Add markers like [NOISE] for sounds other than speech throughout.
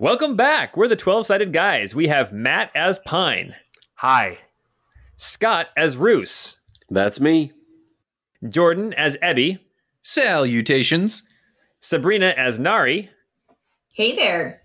Welcome back. We're the 12 sided guys. We have Matt as Pine, Hi. Scott as Roos, That's me. Jordan as Ebby, Salutations. Sabrina as Nari, Hey there.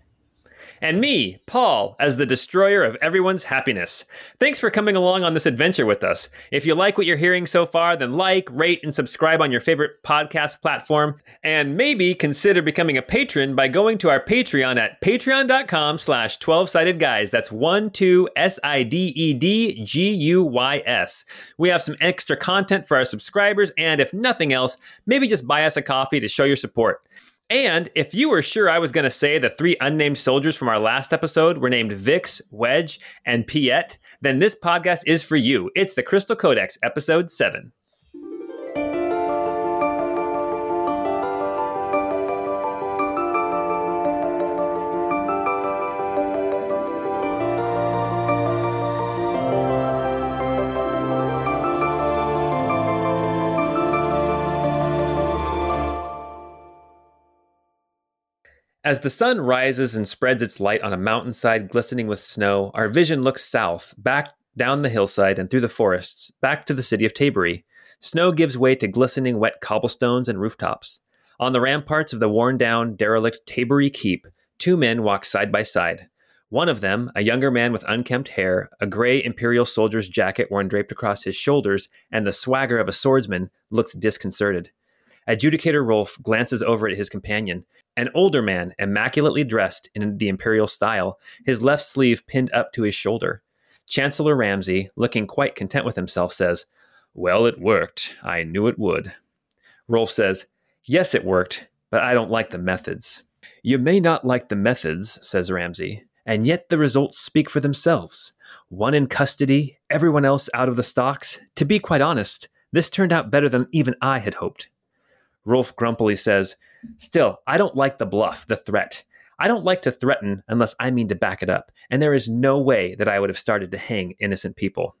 And me, Paul, as the destroyer of everyone's happiness. Thanks for coming along on this adventure with us. If you like what you're hearing so far, then like, rate, and subscribe on your favorite podcast platform, and maybe consider becoming a patron by going to our Patreon at patreon.com slash 12-sided guys. That's 1, 2, S-I-D-E-D, G-U-Y-S. We have some extra content for our subscribers, and if nothing else, maybe just buy us a coffee to show your support. And if you were sure I was going to say the three unnamed soldiers from our last episode were named Vix, Wedge, and Piet, then this podcast is for you. It's the Crystal Codex, episode 7. As the sun rises and spreads its light on a mountainside glistening with snow, our vision looks south, back down the hillside and through the forests, back to the city of Tabury. Snow gives way to glistening wet cobblestones and rooftops. On the ramparts of the worn down, derelict Tabury Keep, two men walk side by side. One of them, a younger man with unkempt hair, a gray imperial soldier's jacket worn draped across his shoulders, and the swagger of a swordsman, looks disconcerted. Adjudicator Rolf glances over at his companion, an older man, immaculately dressed in the imperial style, his left sleeve pinned up to his shoulder. Chancellor Ramsay, looking quite content with himself, says, Well, it worked. I knew it would. Rolf says, Yes, it worked, but I don't like the methods. You may not like the methods, says Ramsay, and yet the results speak for themselves. One in custody, everyone else out of the stocks. To be quite honest, this turned out better than even I had hoped. Rolf grumpily says, Still, I don't like the bluff, the threat. I don't like to threaten unless I mean to back it up, and there is no way that I would have started to hang innocent people.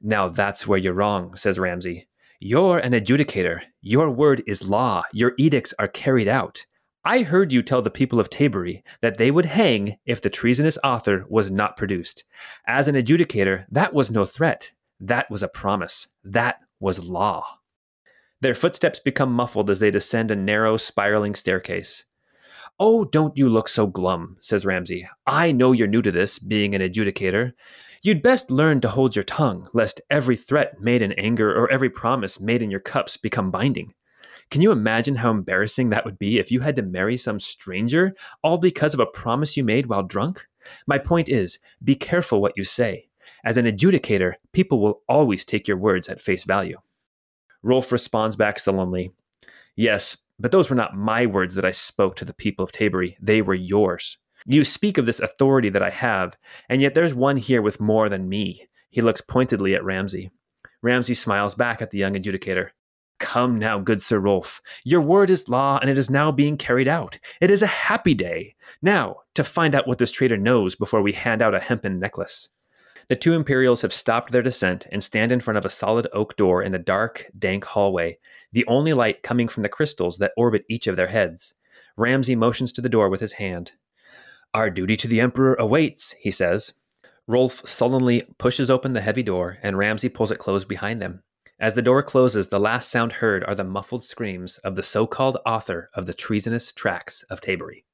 Now that's where you're wrong, says Ramsay. You're an adjudicator. Your word is law. Your edicts are carried out. I heard you tell the people of Tabury that they would hang if the treasonous author was not produced. As an adjudicator, that was no threat. That was a promise. That was law. Their footsteps become muffled as they descend a narrow, spiraling staircase. Oh, don't you look so glum, says Ramsay. I know you're new to this, being an adjudicator. You'd best learn to hold your tongue, lest every threat made in anger or every promise made in your cups become binding. Can you imagine how embarrassing that would be if you had to marry some stranger, all because of a promise you made while drunk? My point is, be careful what you say. As an adjudicator, people will always take your words at face value. Rolf responds back sullenly, Yes, but those were not my words that I spoke to the people of Tabury. They were yours. You speak of this authority that I have, and yet there's one here with more than me. He looks pointedly at Ramsay. Ramsay smiles back at the young adjudicator. Come now, good Sir Rolf. Your word is law, and it is now being carried out. It is a happy day. Now, to find out what this traitor knows before we hand out a hempen necklace. The two Imperials have stopped their descent and stand in front of a solid oak door in a dark, dank hallway, the only light coming from the crystals that orbit each of their heads. Ramsay motions to the door with his hand. Our duty to the Emperor awaits, he says. Rolf sullenly pushes open the heavy door, and Ramsay pulls it closed behind them. As the door closes, the last sound heard are the muffled screams of the so called author of the treasonous tracts of Tabury.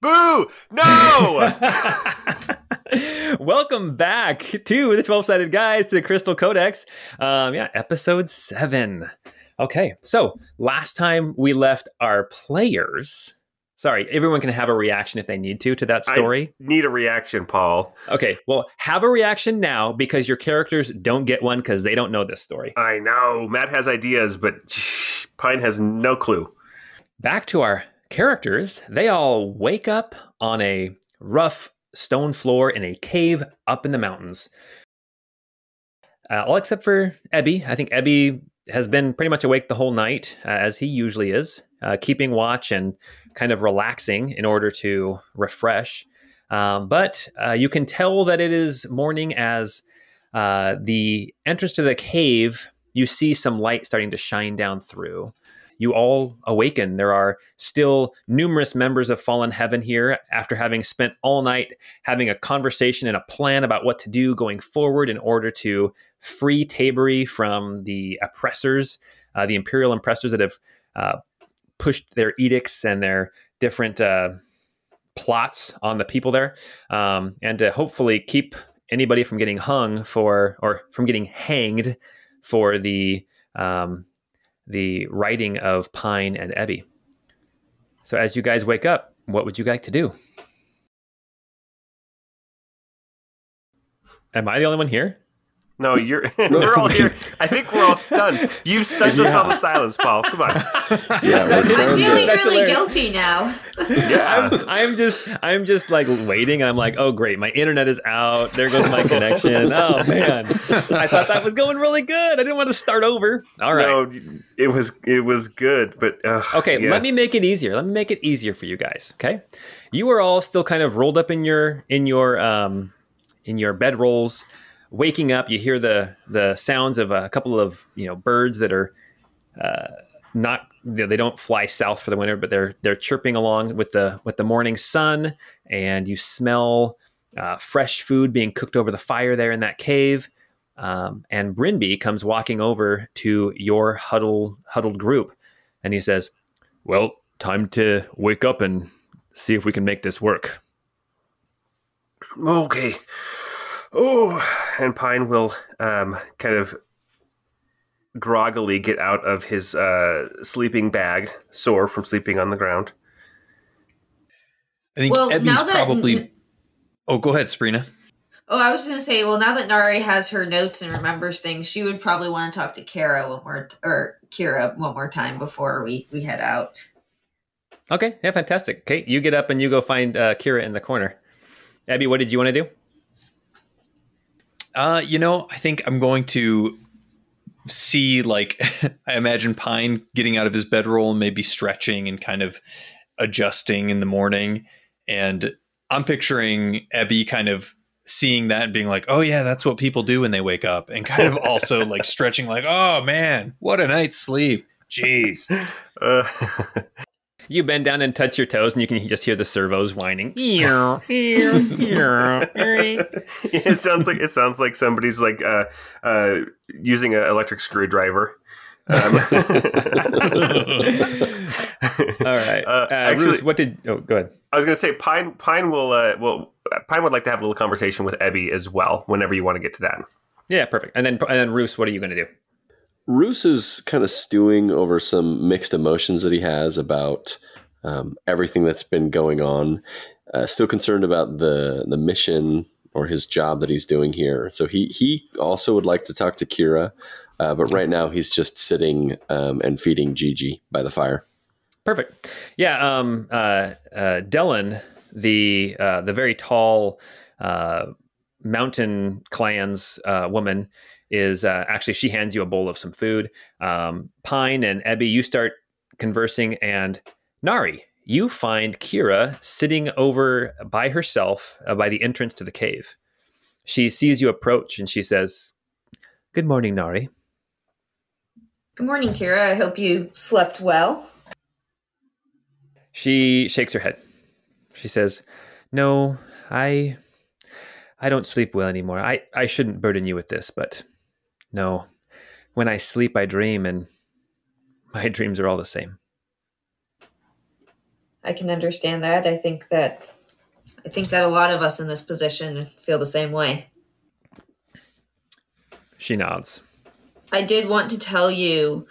Boo! No! [LAUGHS] [LAUGHS] Welcome back to the 12 sided guys to the Crystal Codex. Um, yeah, episode seven. Okay, so last time we left our players. Sorry, everyone can have a reaction if they need to to that story. I need a reaction, Paul. Okay, well, have a reaction now because your characters don't get one because they don't know this story. I know. Matt has ideas, but [LAUGHS] Pine has no clue. Back to our characters. They all wake up on a rough stone floor in a cave up in the mountains. Uh, all except for Ebby. I think Ebby has been pretty much awake the whole night, uh, as he usually is, uh, keeping watch and kind of relaxing in order to refresh. Um, but uh, you can tell that it is morning as uh, the entrance to the cave, you see some light starting to shine down through. You all awaken. There are still numerous members of Fallen Heaven here after having spent all night having a conversation and a plan about what to do going forward in order to free Tabery from the oppressors, uh, the imperial oppressors that have uh, pushed their edicts and their different uh, plots on the people there, um, and to hopefully keep anybody from getting hung for or from getting hanged for the um, the writing of Pine and Ebby. So as you guys wake up, what would you like to do? Am I the only one here? No, you're. [LAUGHS] we're all here. I think we're all stunned. [LAUGHS] You've stunned us all to silence, Paul. Come on. [LAUGHS] Yeah, we're I'm trying feeling to. That's really hilarious. guilty now. Yeah. I'm, I'm just I'm just like waiting and I'm like, oh great, my internet is out. There goes my connection. Oh man. I thought that was going really good. I didn't want to start over. All right. No, it was it was good, but uh, Okay, yeah. let me make it easier. Let me make it easier for you guys. Okay, you are all still kind of rolled up in your in your um, in your bedrolls. Waking up, you hear the the sounds of a couple of you know birds that are uh, not they don't fly south for the winter, but they're they're chirping along with the with the morning sun, and you smell uh, fresh food being cooked over the fire there in that cave. Um, and Brinby comes walking over to your huddled huddled group, and he says, "Well, time to wake up and see if we can make this work." Okay. Oh, and Pine will um, kind of groggily get out of his uh, sleeping bag, sore from sleeping on the ground. I think Well, Ebby's now that- probably. Oh, go ahead, Sabrina. Oh, I was just gonna say, well, now that Nari has her notes and remembers things, she would probably want to talk to Kara one more or Kira one more time before we we head out. Okay, yeah, fantastic. Okay, you get up and you go find uh, Kira in the corner. Abby, what did you want to do? Uh, you know, I think I'm going to see like [LAUGHS] I imagine Pine getting out of his bedroll and maybe stretching and kind of adjusting in the morning. And I'm picturing Ebby kind of seeing that and being like, oh yeah, that's what people do when they wake up. And kind of also [LAUGHS] like stretching like, oh man, what a night's sleep. Jeez. [LAUGHS] Uh, You bend down and touch your toes, and you can just hear the servos whining. [LAUGHS] it sounds like it sounds like somebody's like uh, uh, using an electric screwdriver. Um, [LAUGHS] [LAUGHS] All right. Uh, Uh, actually- Roos, what did? Oh, go ahead. I was going to say Pine Pine will uh, will Pine would like to have a little conversation with Ebby as well. Whenever you want to get to that. Yeah, perfect. And then, and then, Roos, what are you going to do? Roos is kind of stewing over some mixed emotions that he has about um, everything that's been going on. Uh, still concerned about the the mission or his job that he's doing here. So he he also would like to talk to Kira, uh, but right now he's just sitting um, and feeding Gigi by the fire. Perfect. Yeah. Um. Uh. uh Dellen, the uh, the very tall, uh, mountain clans uh, woman, is uh, actually she hands you a bowl of some food. Um, Pine and Ebby, you start conversing, and Nari, you find Kira sitting over by herself uh, by the entrance to the cave. She sees you approach, and she says, "Good morning, Nari." Good morning, Kira. I hope you slept well. She shakes her head. She says, "No, I I don't sleep well anymore. I I shouldn't burden you with this, but no. When I sleep I dream and [LAUGHS] my dreams are all the same." I can understand that. I think that I think that a lot of us in this position feel the same way. She nods. I did want to tell you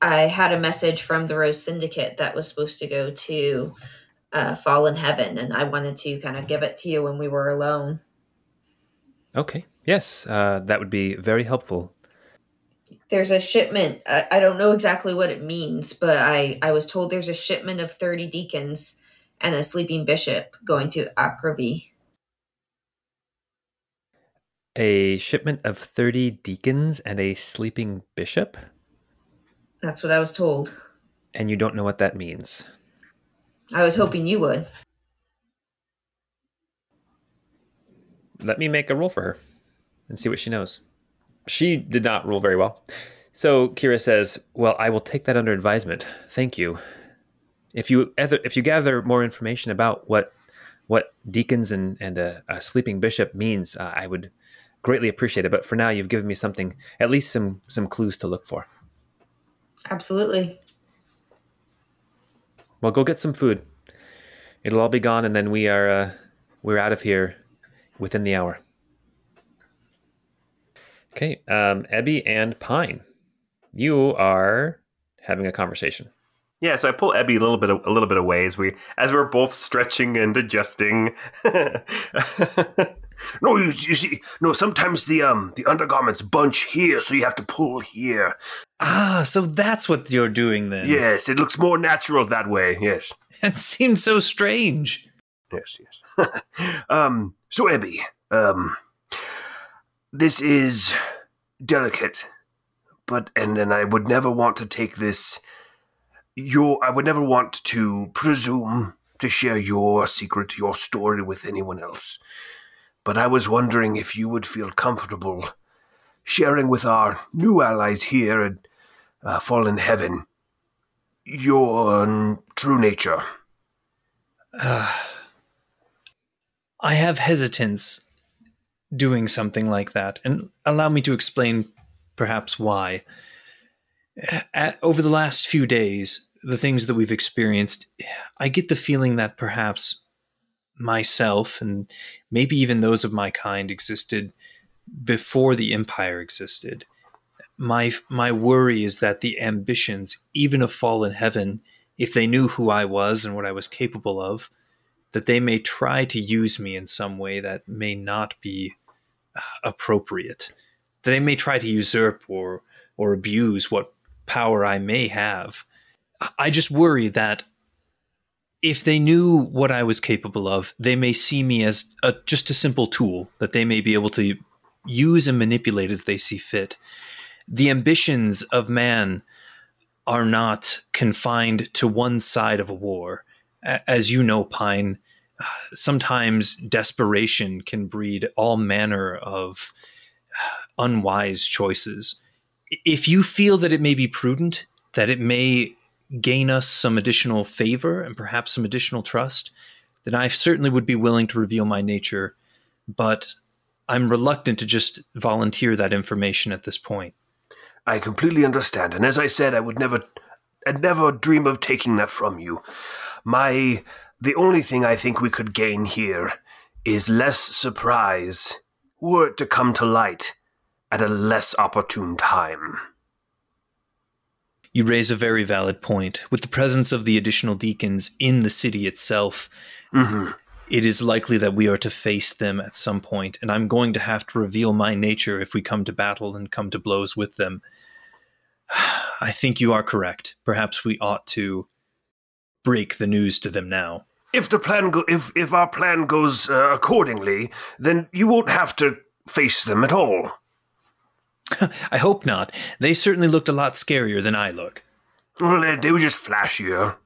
I had a message from the Rose Syndicate that was supposed to go to uh, Fallen Heaven, and I wanted to kind of give it to you when we were alone. Okay. Yes, uh, that would be very helpful. There's a shipment. I, I don't know exactly what it means, but I, I was told there's a shipment of 30 deacons and a sleeping bishop going to Akravi. A shipment of 30 deacons and a sleeping bishop, That's what I was told. and you don't know what that means. I was hoping you would. Let me make a roll for her and see what she knows. She did not rule very well. So Kira says, "Well, I will take that under advisement. Thank you. If you if you gather more information about what what deacons and and a, a sleeping bishop means, uh, I would greatly appreciate it. But for now, you've given me something, at least some some clues to look for. Absolutely. Well, go get some food. It'll all be gone, and then we are uh, we're out of here within the hour. Okay, um, Ebby and Pine, you are having a conversation. Yeah, so I pull Ebby a little bit a little bit away as we as we're both stretching and adjusting. [LAUGHS] no, you, you see, no. Sometimes the um the undergarments bunch here, so you have to pull here. Ah, so that's what you're doing then. Yes, it looks more natural that way. Yes. [LAUGHS] It seems so strange. Yes, yes. [LAUGHS] um, so Ebby, um, this is delicate, but and and I would never want to take this. Your, I would never want to presume to share your secret, your story with anyone else. But I was wondering if you would feel comfortable sharing with our new allies here at uh, Fallen Heaven your um, true nature. Uh, I have hesitance doing something like that, and allow me to explain perhaps why. At, over the last few days, the things that we've experienced, I get the feeling that perhaps myself and maybe even those of my kind existed before the empire existed. My my worry is that the ambitions, even of fallen heaven, if they knew who I was and what I was capable of, that they may try to use me in some way that may not be appropriate. That they may try to usurp or or abuse what power I may have. I just worry that if they knew what I was capable of, they may see me as a, just a simple tool that they may be able to use and manipulate as they see fit. The ambitions of man are not confined to one side of a war. As you know, Pine, sometimes desperation can breed all manner of uh, unwise choices. If you feel that it may be prudent, that it may gain us some additional favor and perhaps some additional trust, then I certainly would be willing to reveal my nature. But I'm reluctant to just volunteer that information at this point. I completely understand, and as I said, I would never, I'd never dream of taking that from you. My, the only thing I think we could gain here is less surprise, were it to come to light at a less opportune time. You raise a very valid point. With the presence of the additional deacons in the city itself, mm-hmm. it is likely that we are to face them at some point, and I'm going to have to reveal my nature if we come to battle and come to blows with them. [SIGHS] I think you are correct. Perhaps we ought to break the news to them now. If the plan go- if if our plan goes uh, accordingly, then you won't have to face them at all. [LAUGHS] I hope not. They certainly looked a lot scarier than I look. Well, they, they were just flashier.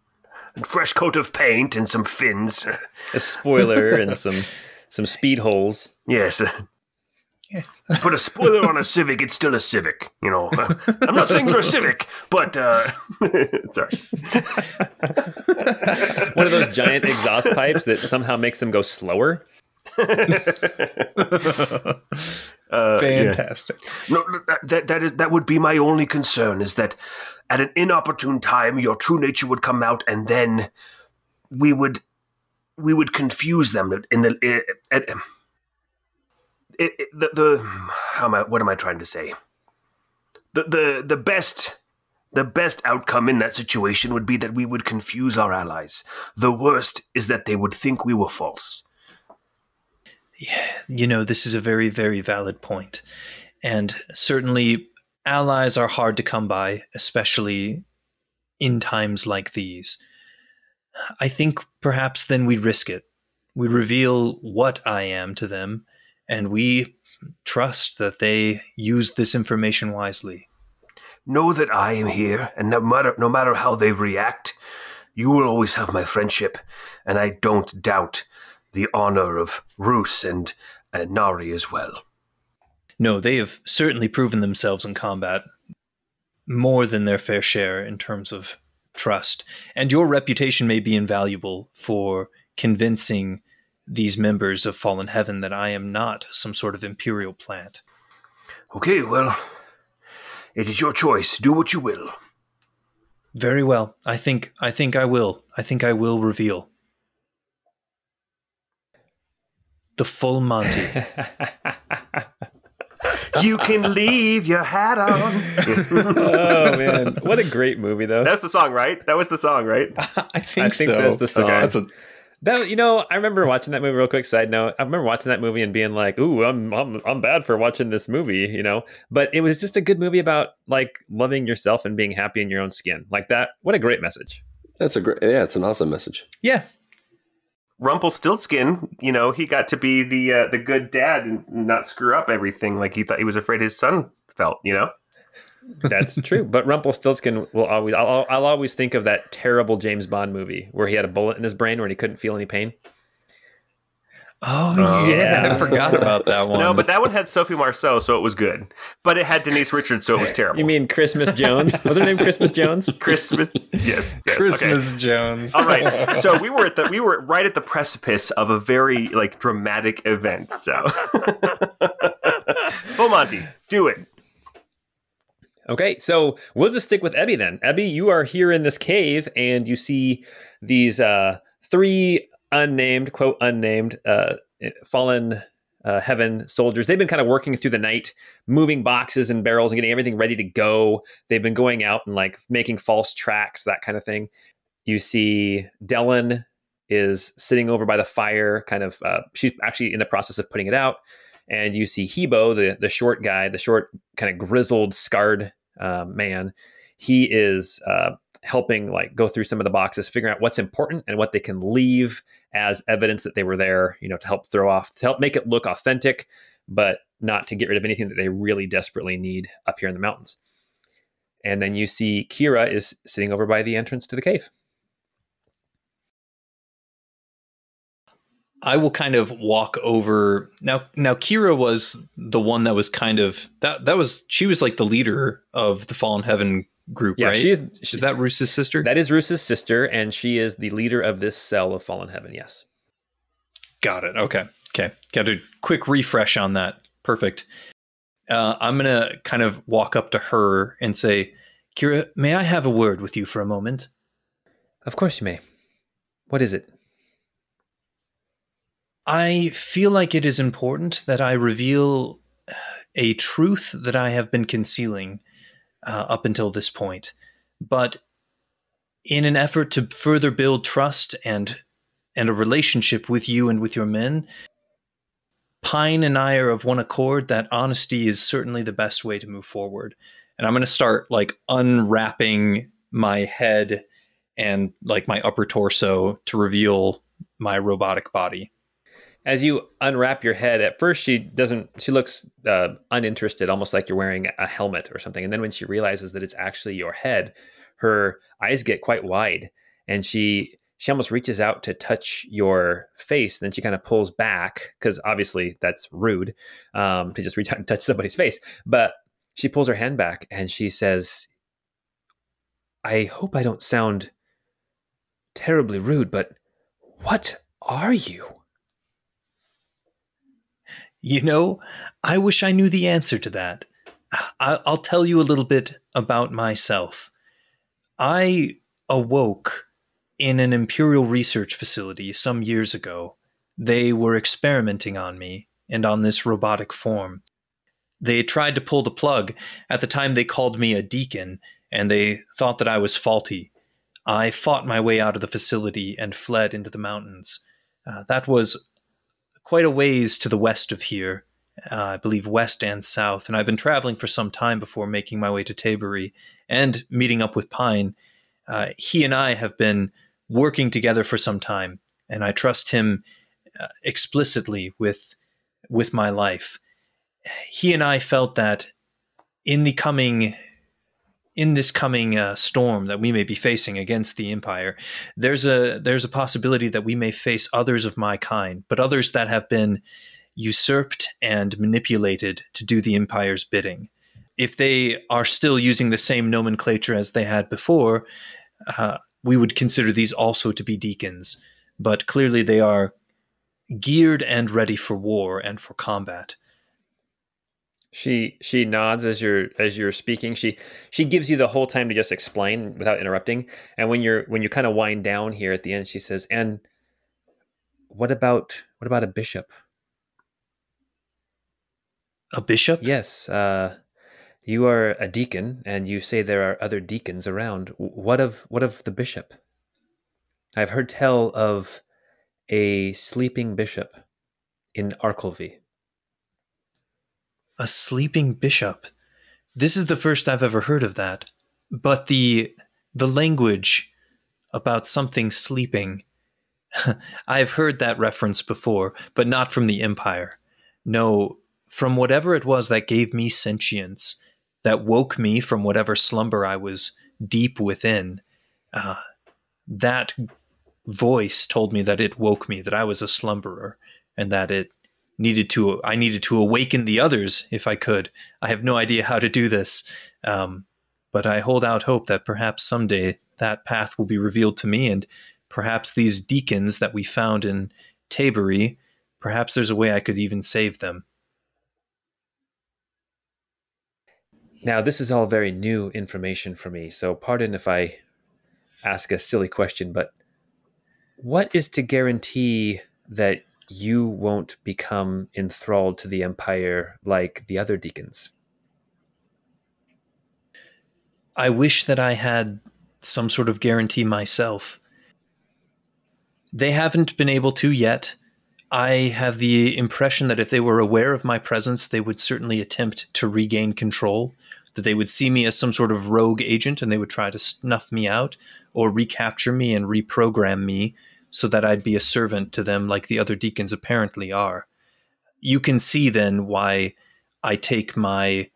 A fresh coat of paint and some fins. A spoiler [LAUGHS] and some some speed holes. Yes. [LAUGHS] Put a spoiler on a Civic, it's still a Civic. You know, [LAUGHS] I'm not saying they're a Civic, but uh, [LAUGHS] sorry. One of those giant exhaust pipes that somehow makes them go slower. Uh, Fantastic. Yeah. No, that that is that would be my only concern is that at an inopportune time your true nature would come out, and then we would we would confuse them in the it, it, it, the the how am I what am I trying to say? The the the best the best outcome in that situation would be that we would confuse our allies. The worst is that they would think we were false Yeah, you know, this is a very, very valid point. And certainly, allies are hard to come by, especially in times like these. I think perhaps then we risk it. We reveal what I am to them, and we trust that they use this information wisely. Know that I am here, and no matter, no matter how they react, you will always have my friendship, and I don't doubt the honor of Roos and, and Nari as well. No, they have certainly proven themselves in combat. more than their fair share in terms of trust. And your reputation may be invaluable for convincing these members of Fallen Heaven that I am not some sort of imperial plant. Okay, well, it is your choice. Do what you will. Very well. I think I think I will. I think I will reveal. The full Monty. [LAUGHS] You can leave your hat on. oh man, what a great movie though. That's the song, right? That was the song, right? [LAUGHS] I think, I think so. that's the song. Okay. That's a- That you know, I remember watching that movie. Real quick side note: I remember watching that movie and being like, "Ooh, I'm I'm I'm bad for watching this movie," you know. But it was just a good movie about like loving yourself and being happy in your own skin. Like that. What a great message. That's a great. Yeah, it's an awesome message. yeah. Rumpelstiltskin, you know, he got to be the uh, the good dad and not screw up everything like he thought he was afraid his son felt, you know? That's true. But Rumpelstiltskin will always. I'll, I'll always think of that terrible James Bond movie where he had a bullet in his brain where he couldn't feel any pain. Oh, Oh. yeah. I forgot about that [LAUGHS] one. No, but that one had Sophie Marceau, so it was good. But it had Denise Richards, so it was terrible. You mean Christmas Jones? [LAUGHS] Was her name Christmas Jones? Christmas? Yes. yes okay. Christmas Jones. All right. [LAUGHS] So we were at the we were right at the precipice of a very like dramatic event. So Full Monty, do it. Okay, so we'll just stick with Ebby then. Ebby, you are here in this cave and you see these uh, three unnamed, quote, unnamed, uh, fallen uh, heaven soldiers. They've been kind of working through the night, moving boxes and barrels and getting everything ready to go. They've been going out and like making false tracks, that kind of thing. You see Dellen is sitting over by the fire, kind of, uh, she's actually in the process of putting it out. And you see Hebo, the, the short guy, the short, kind of grizzled, scarred uh, man. He is uh, helping like go through some of the boxes, figuring out what's important and what they can leave as evidence that they were there, you know, to help throw off, to help make it look authentic, but not to get rid of anything that they really desperately need up here in the mountains. And then you see Kira is sitting over by the entrance to the cave. I will kind of walk over now. Now, Kira was the one that was kind of that. That was she was like the leader of the Fallen Heaven group, Yeah, right? she's, Is that Roos's sister? that is Roos's sister, and she is the leader of this cell of fallen heaven. Yes. Got it. Okay. Okay. Got a quick refresh on that. Perfect. Uh, I'm gonna kind of walk up to her and say, Kira, may I have a word with you for a moment? Of course you may. What is it? I feel like it is important that I reveal a truth that I have been concealing uh, up until this point. But in an effort to further build trust and and a relationship with you and with your men, Pine and I are of one accord that honesty is certainly the best way to move forward. And I'm going to start like unwrapping my head and like my upper torso to reveal my robotic body. As you unwrap your head, at first she doesn't. She looks uh, uninterested, almost like you're wearing a helmet or something. And then when she realizes that it's actually your head, her eyes get quite wide, and she she almost reaches out to touch your face. Then she kind of pulls back because obviously that's rude um, to just reach out and touch somebody's face. But she pulls her hand back and she says, "I hope I don't sound terribly rude, but what are you?" You know, I wish I knew the answer to that. I'll tell you a little bit about myself. I awoke in an Imperial research facility some years ago. They were experimenting on me and on this robotic form. They tried to pull the plug. At the time, they called me a deacon, and they thought that I was faulty. I fought my way out of the facility and fled into the mountains. Uh, that was quite a ways to the west of here, uh, I believe west and south, and I've been traveling for some time before making my way to Tabery and meeting up with Pine. Uh, he and I have been working together for some time, and I trust him uh, explicitly with with my life. He and I felt that in the coming in this coming uh, storm that we may be facing against the empire, there's a there's a possibility that we may face others of my kind, but others that have been usurped and manipulated to do the empire's bidding. if they are still using the same nomenclature as they had before, uh, we would consider these also to be deacons. But clearly, they are geared and ready for war and for combat. She she nods as you're as you're speaking. She she gives you the whole time to just explain without interrupting. And when you're when you kind of wind down here at the end, she says, "And what about what about a bishop?" A bishop? Yes, uh, you are a deacon, and you say there are other deacons around. What of what of the bishop? I've heard tell of a sleeping bishop in Arkelvy. A sleeping bishop. This is the first I've ever heard of that. But the the language about something sleeping. [LAUGHS] I've heard that reference before, but not from the Empire. No, from whatever it was that gave me sentience, that woke me from whatever slumber I was deep within. Uh, that voice told me that it woke me, that I was a slumberer, and that it needed to I needed to awaken the others if I could. I have no idea how to do this, um, but I hold out hope that perhaps someday that path will be revealed to me, and perhaps these deacons that we found in Tabery, perhaps there's a way I could even save them. Now, this is all very new information for me, so pardon if I ask a silly question, but what is to guarantee that you won't become enthralled to the empire like the other deacons. I wish that I had some sort of guarantee myself. They haven't been able to yet. I have the impression that if they were aware of my presence, they would certainly attempt to regain control, that they would see me as some sort of rogue agent and they would try to snuff me out or recapture me and reprogram me so that I'd be a servant to them like the other deacons apparently are. You can see then why I take my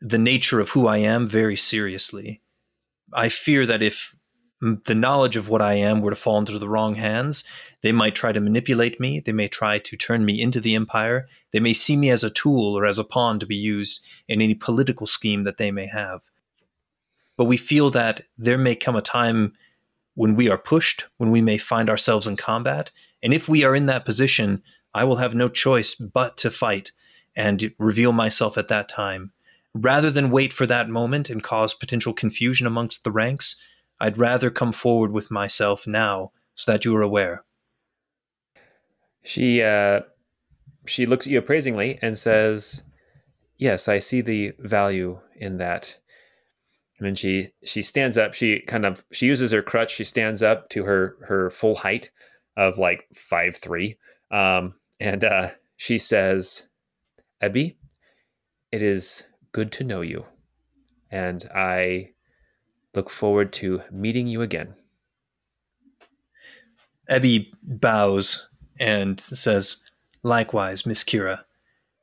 the nature of who I am very seriously. I fear that if the knowledge of what I am were to fall into the wrong hands, they might try to manipulate me. They may try to turn me into the empire. They may see me as a tool or as a pawn to be used in any political scheme that they may have. But we feel that there may come a time when we are pushed, when we may find ourselves in combat. And if we are in that position, I will have no choice but to fight and reveal myself at that time. Rather than wait for that moment and cause potential confusion amongst the ranks, I'd rather come forward with myself now so that you are aware. She uh, she looks at you appraisingly and says, "Yes, I see the value in that. And then she she stands up. She kind of she uses her crutch. She stands up to her her full height of like five three, um, and uh, she says, "Ebby, it is good to know you, and I look forward to meeting you again." Ebby bows and says, "Likewise, Miss Kira.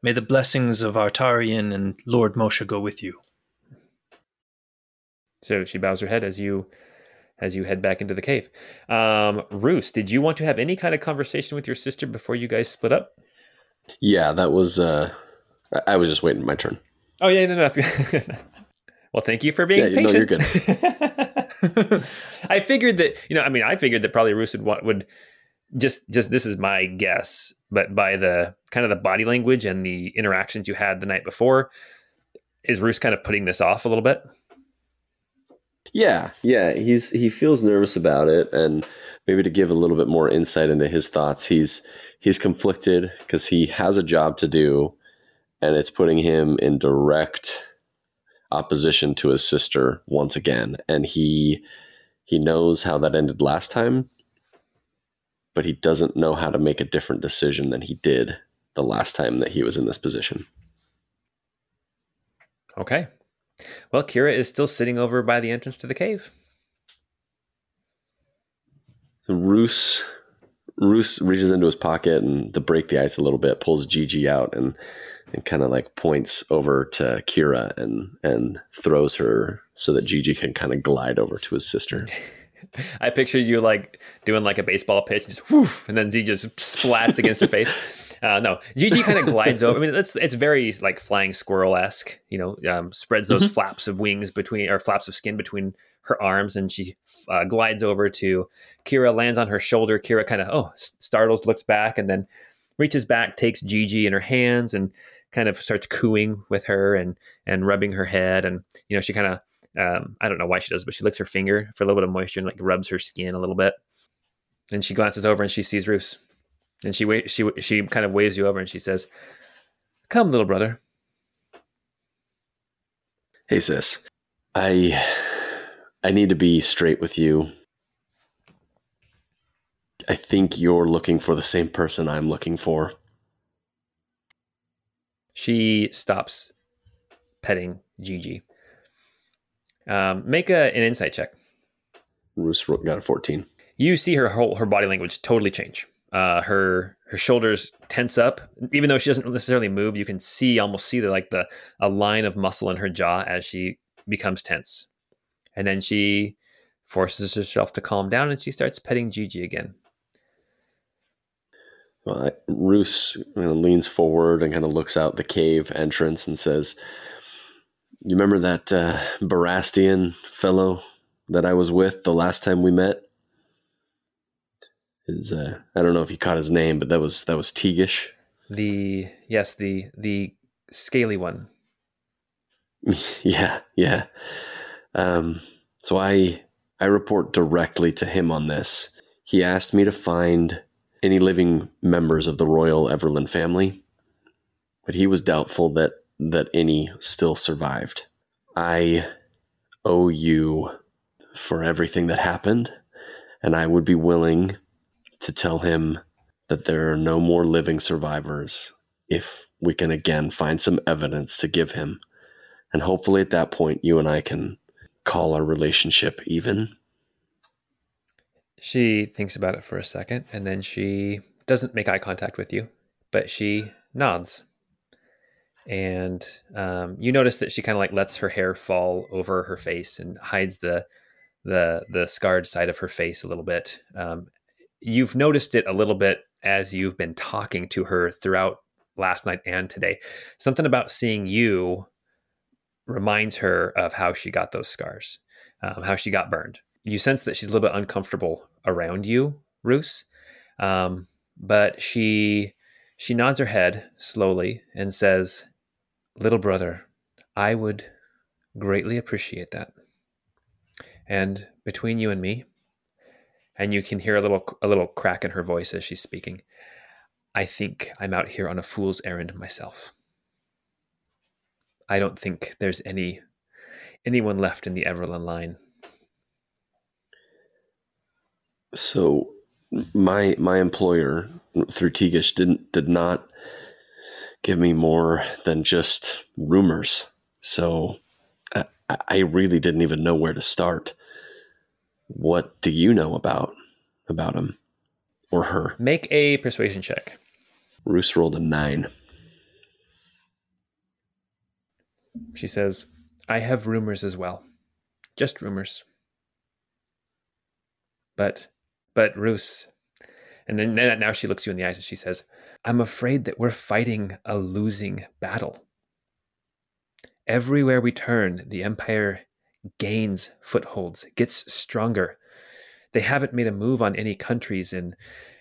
May the blessings of Artarian and Lord Moshe go with you." So she bows her head as you as you head back into the cave. Um, Roos, did you want to have any kind of conversation with your sister before you guys split up? Yeah, that was. Uh, I was just waiting my turn. Oh yeah, no, no, that's good. [LAUGHS] well, thank you for being yeah, patient. No, you're good. [LAUGHS] I figured that you know, I mean, I figured that probably Roos would want would just just this is my guess, but by the kind of the body language and the interactions you had the night before, is Roos kind of putting this off a little bit? Yeah, yeah, he's he feels nervous about it, and maybe to give a little bit more insight into his thoughts, he's he's conflicted because he has a job to do, and it's putting him in direct opposition to his sister once again, and he he knows how that ended last time, but he doesn't know how to make a different decision than he did the last time that he was in this position. Okay, well, Kira is still sitting over by the entrance to the cave. So Roos Roos reaches into his pocket and to break the ice a little bit, pulls Gigi out and and kind of like points over to Kira and and throws her so that Gigi can kind of glide over to his sister. [LAUGHS] I picture you like doing like a baseball pitch, just woof, and then Z just splats against her face. [LAUGHS] Uh, no, Gigi kind of glides over. I mean, it's it's very like flying squirrel esque. You know, um, spreads those Mhm. flaps of wings between or flaps of skin between her arms, and she uh, glides over to Kira, lands on her shoulder. Kira kind of oh startles, looks back, and then reaches back, takes Gigi in her hands, and kind of starts cooing with her and and rubbing her head, and you know she kind of um, I don't know why she does, but she licks her finger for a little bit of moisture and like rubs her skin a little bit. Then she glances over and she sees Roos. And she she she kind of waves you over and she says, "Come, little brother." Hey sis, I I need to be straight with you. I think you're looking for the same person I'm looking for. She stops petting Gigi. Um, make a, an insight check. Roos ro- got a 14. You see her whole her body language totally change. Uh, her her shoulders tense up, even though she doesn't necessarily move. You can see almost see the like the a line of muscle in her jaw as she becomes tense, and then she forces herself to calm down and she starts petting Gigi again. Well, Roos you know, leans forward and kind of looks out the cave entrance and says, "You remember that uh, Barastian fellow that I was with the last time we met? Is uh, I don't know if you caught his name, but that was that was Teagish. The yes, the the scaly one. [LAUGHS] yeah, yeah. Um, so I I report directly to him on this. He asked me to find any living members of the royal Everlyn family, but he was doubtful that that any still survived. I owe you for everything that happened, and I would be willing to tell him that there are no more living survivors if we can again find some evidence to give him. And hopefully at that point, you and I can call our relationship even. She thinks about it for a second and then she doesn't make eye contact with you, but she nods. And um, you notice that she kind of like lets her hair fall over her face and hides the the the scarred side of her face a little bit. Um, you've noticed it a little bit as you've been talking to her throughout last night and today. Something about seeing you reminds her of how she got those scars, um, how she got burned. You sense that she's a little bit uncomfortable around you, Roos, um, but she she nods her head slowly and says, "Little brother, I would greatly appreciate that." And between you and me, and you can hear a little a little crack in her voice as she's speaking. I think I'm out here on a fool's errand myself. I don't think there's any anyone left in the Everlyn line. So my my employer through Teagish didn't did not give me more than just rumors. So I, I really didn't even know where to start. What do you know about about him or her? Make a persuasion check. Roos rolled a nine. She says, I have rumors as well. Just rumors. But, but Roos, and then then now she looks you in the eyes and she says, I'm afraid that we're fighting a losing battle. Everywhere we turn, the Empire gains footholds, gets stronger. They haven't made a move on any countries in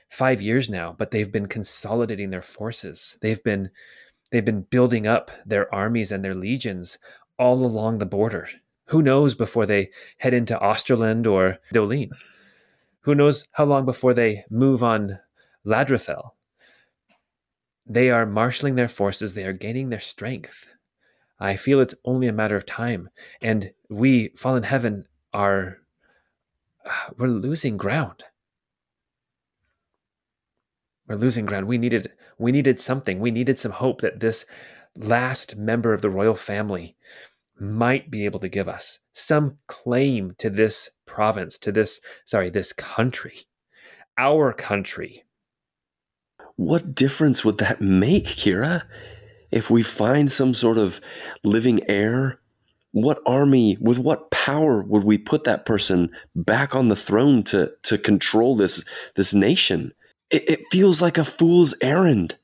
five years now, but they've been consolidating their forces. They've been they've been building up their armies and their legions all along the border. Who knows before they head into Osterland or Dolin? Who knows how long before they move on Ladrafel? They are marshaling their forces, they are gaining their strength. I feel it's only a matter of time. And we, Fallen Heaven, are. [SIGHS] We're losing ground. We're losing ground. We needed we needed something. We needed some hope that this last member of the royal family might be able to give us some claim to this province, to this sorry, this country. Our country. What difference would that make, Kira? If we find some sort of living heir, what army, with what power would we put that person back on the throne to, to control this, this nation? It, it feels like a fool's errand.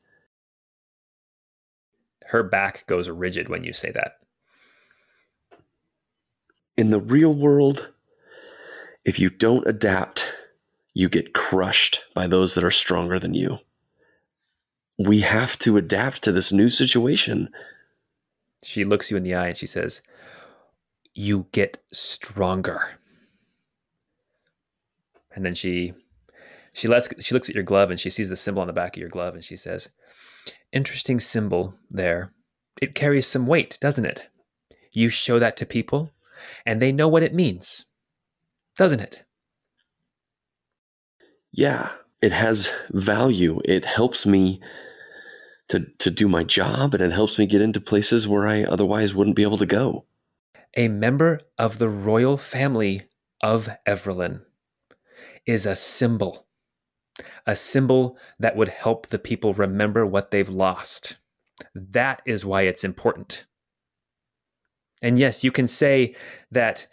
her back goes rigid when you say that. In the real world, if you don't adapt, you get crushed by those that are stronger than you. We have to adapt to this new situation. She looks you in the eye and she says, You get stronger. And then she she lets she looks at your glove and she sees the symbol on the back of your glove and she says, Interesting symbol there. It carries some weight, doesn't it? You show that to people and they know what it means. Doesn't it? Yeah, it has value. It helps me to to do my job and it helps me get into places where I otherwise wouldn't be able to go. A member of the royal family of Everlyn is a symbol. A symbol that would help the people remember what they've lost. That is why it's important. And yes, you can say that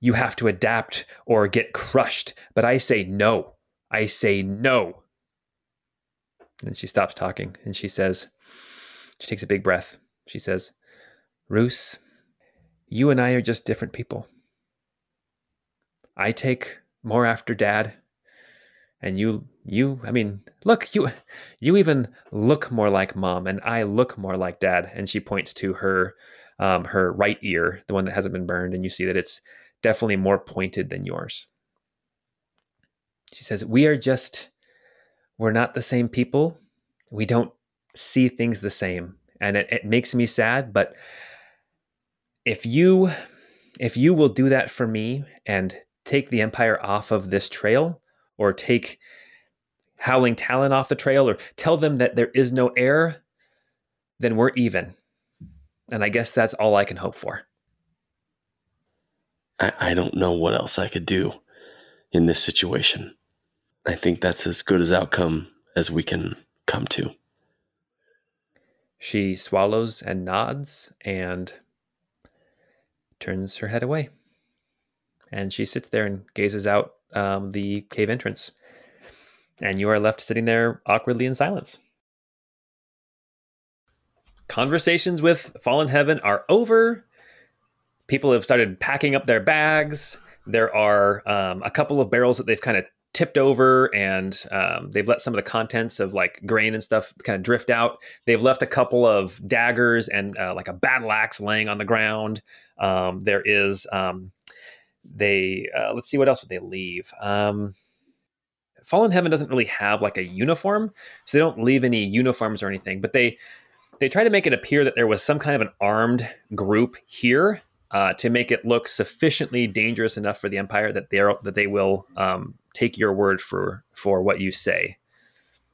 you have to adapt or get crushed, but I say no. I say no. And she stops talking and she says, she takes a big breath. She says, Roos, you and I are just different people. I take more after dad. And you, you, I mean, look, you, you even look more like mom, and I look more like dad. And she points to her, um, her right ear, the one that hasn't been burned, and you see that it's definitely more pointed than yours. She says, We are just, we're not the same people. We don't see things the same. And it, it makes me sad, but if you if you will do that for me and take the empire off of this trail or take howling talon off the trail or tell them that there is no heir then we're even and i guess that's all i can hope for I, I don't know what else I could do in this situation. I think that's as good as outcome as we can come to. she swallows and nods and turns her head away. And she sits there and gazes out um, the cave entrance. And you are left sitting there awkwardly in silence. Conversations with fallen heaven are over. People have started packing up their bags. There are um, a couple of barrels that they've kind of tipped over and um, they've let some of the contents of like grain and stuff kind of drift out. They've left a couple of daggers and uh, like a battle axe laying on the ground. Um, there is um, they uh, let's see what else would they leave? Um, fallen heaven doesn't really have like a uniform so they don't leave any uniforms or anything but they they try to make it appear that there was some kind of an armed group here uh, to make it look sufficiently dangerous enough for the empire that they are that they will um, take your word for for what you say.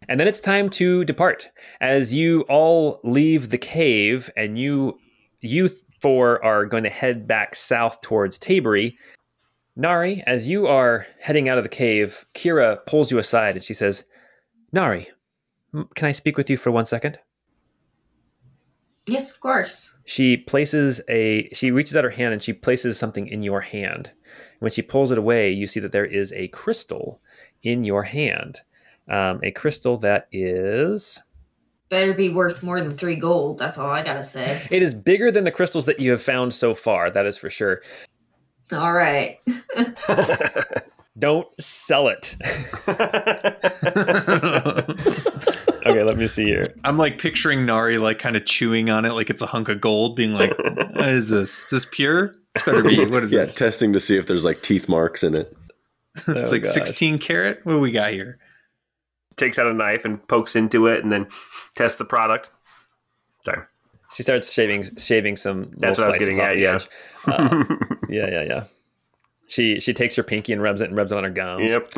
And then it's time to depart. As you all leave the cave, and you you four are going to head back south towards Tabery. Nari, as you are heading out of the cave, Kira pulls you aside and she says, "Nari, can I speak with you for one second? Yes, of course. she places a she reaches out her hand and she places something in your hand when she pulls it away you see that there is a crystal in your hand um, a crystal that is Better be worth more than three gold. That's all I gotta say. it is bigger than the crystals that you have found so far that is for sure All right. [LAUGHS] don't sell it [LAUGHS] [LAUGHS] okay let me see here I'm like picturing Nari like kind of chewing on it like it's a hunk of gold, being like, [LAUGHS] "What is this? Is this pure? This better be. What is yeah, this? testing to see if there's like teeth marks in it. [LAUGHS] it's Oh, like gosh. 16 carat. What do we got here? Takes out a knife and pokes into it, and then tests the product. Sorry. she starts shaving shaving some That's what I was getting at, yeah. Uh, [LAUGHS] yeah yeah yeah she she takes her pinky and rubs it and rubs it on her gums Yep.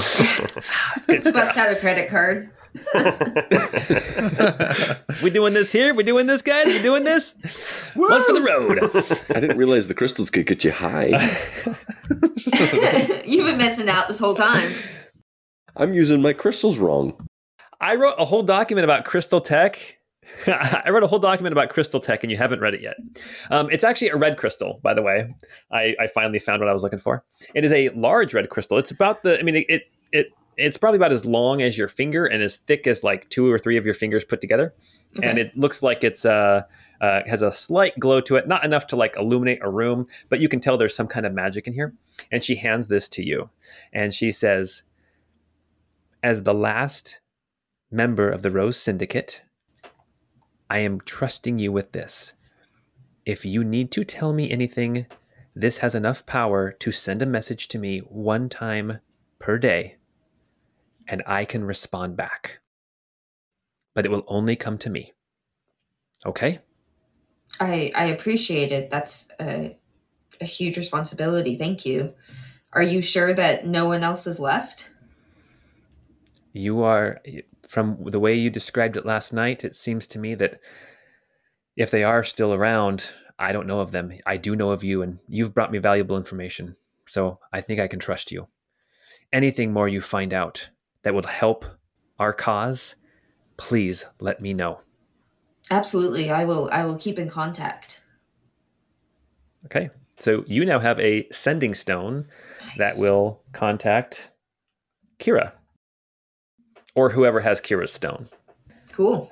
Good Bust stuff. out a credit card. [LAUGHS] we doing this here we doing this guys we doing this one for the road I didn't realize the crystals could get you high. [LAUGHS] You've been missing out this whole time. I'm using my crystals wrong. I wrote a whole document about Crystal Tech. [LAUGHS] I wrote a whole document about Crystal Tech, and you haven't read it yet. Um, it's actually a red crystal, by the way. I, I finally found what I was looking for. It is a large red crystal. It's about the. I mean, it, it it it's probably about as long as your finger and as thick as like two or three of your fingers put together. and it looks like it's uh, uh, has a slight glow to it, not enough to like illuminate a room, but you can tell there's some kind of magic in here. And she hands this to you, and she says, "As the last member of the Rose Syndicate, I am trusting you with this. If you need to tell me anything, this has enough power to send a message to me one time per day, and I can respond back. But it will only come to me. Okay? I I appreciate it. That's a, a huge responsibility. Thank you. Are you sure that no one else is left? You are, from the way you described it last night, it seems to me that if they are still around, I don't know of them. I do know of you, and you've brought me valuable information. So I think I can trust you. Anything more you find out that would help our cause, please let me know. Absolutely. I will I will keep in contact. Okay. So you now have a sending stone that will contact Kira or whoever has Kira's stone. Cool.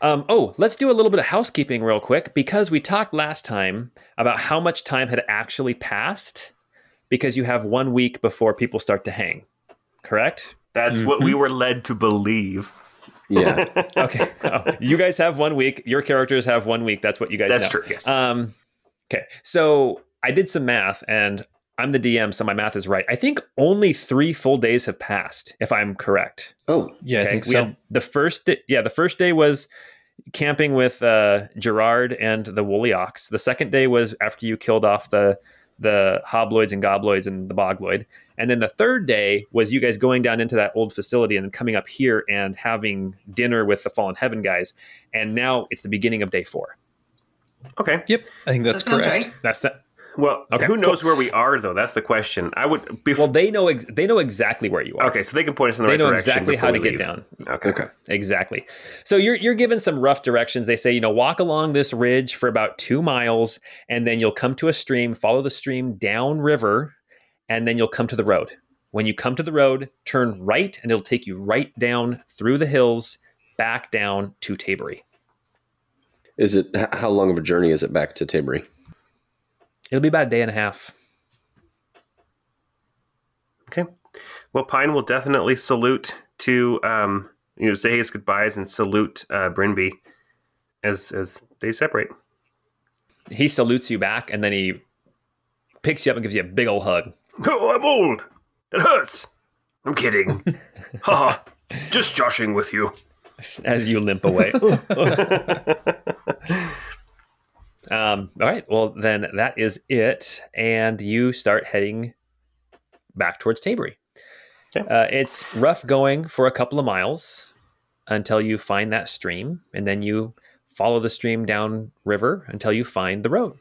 Um, oh, let's do a little bit of housekeeping real quick because we talked last time about how much time had actually passed because you have one week before people start to hang. Correct? That's what we were led to believe. Yeah. [LAUGHS] Okay. Oh, you guys have one week. Your characters have one week. That's what you guys That's know. true. Yes. Um, okay, so I did some math, and I'm the DM, so my math is right. I think only three full days have passed, if I'm correct. Oh, Yeah, I Okay, think we so. had the first, day, yeah, the first day was camping with uh, Gerard and the Woolly Ox. The second day was after you killed off the the hobloids and gobloids and the bogloid, and then the third day was you guys going down into that old facility and then coming up here and having dinner with the Fallen Heaven guys. And now it's the beginning of day four. okay. Yep, I think that's that correct. right. That's that. Well, Okay, who knows where we are though? That's the question. I would. Bef- Well, they know ex- they know exactly where you are. okay, so they can point us in the they right direction. They know exactly how we to get down. Okay. okay. Exactly. So you're you're given some rough directions. They say, you know, walk along this ridge for about two miles, and then you'll come to a stream. Follow the stream down river, and then you'll come to the road. When you come to the road, turn right, and it'll take you right down through the hills, back down to Tabery. Is it how long of a journey is it back to Tabery? It'll be about a day and a half. Okay. Well, Pine will definitely salute to um, you know say his goodbyes and salute uh, Brinby as as they separate. He salutes you back, and then he picks you up and gives you a big old hug. Oh, I'm old. It hurts. I'm kidding. [LAUGHS] Haha. Just joshing with you. as you limp away. [LAUGHS] [LAUGHS] um, all right. Well, then that is it. And you start heading back towards Tabery. Okay. Uh, it's rough going for a couple of miles until you find that stream. And then you follow the stream down river until you find the road.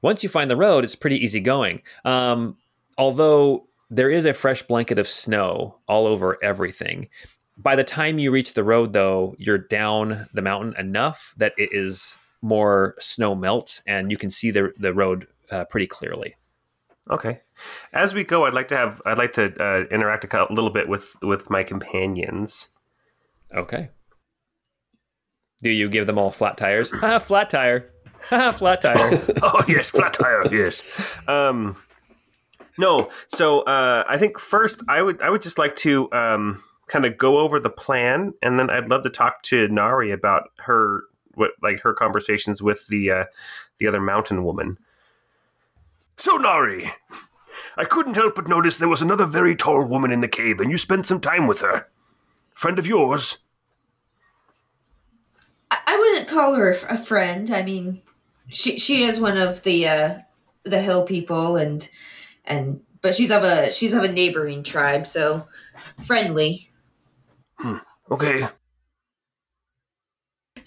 Once you find the road, it's pretty easy going. Um, although there is a fresh blanket of snow all over everything by the time you reach the road though you're down the mountain enough that it is more snow melt and you can see the, the road uh, pretty clearly Okay. As we go, I'd like to have I'd like to uh, interact a little bit with with my companions. okay do you give them all flat tires [LAUGHS] ah flat tire [LAUGHS] ah flat tire [LAUGHS] oh yes, flat tire. Yes. Um, no. So uh, I think first I would I would just like to um, kind of go over the plan, and then I'd love to talk to Nari about her what like her conversations with the uh, the other mountain woman. So Nari, I couldn't help but notice there was another very tall woman in the cave, and you spent some time with her. Friend of yours? I, I wouldn't call her a a friend. I mean, she she is one of the uh, the hill people, and and but she's of a she's of a neighboring tribe, so friendly. Hmm. Okay.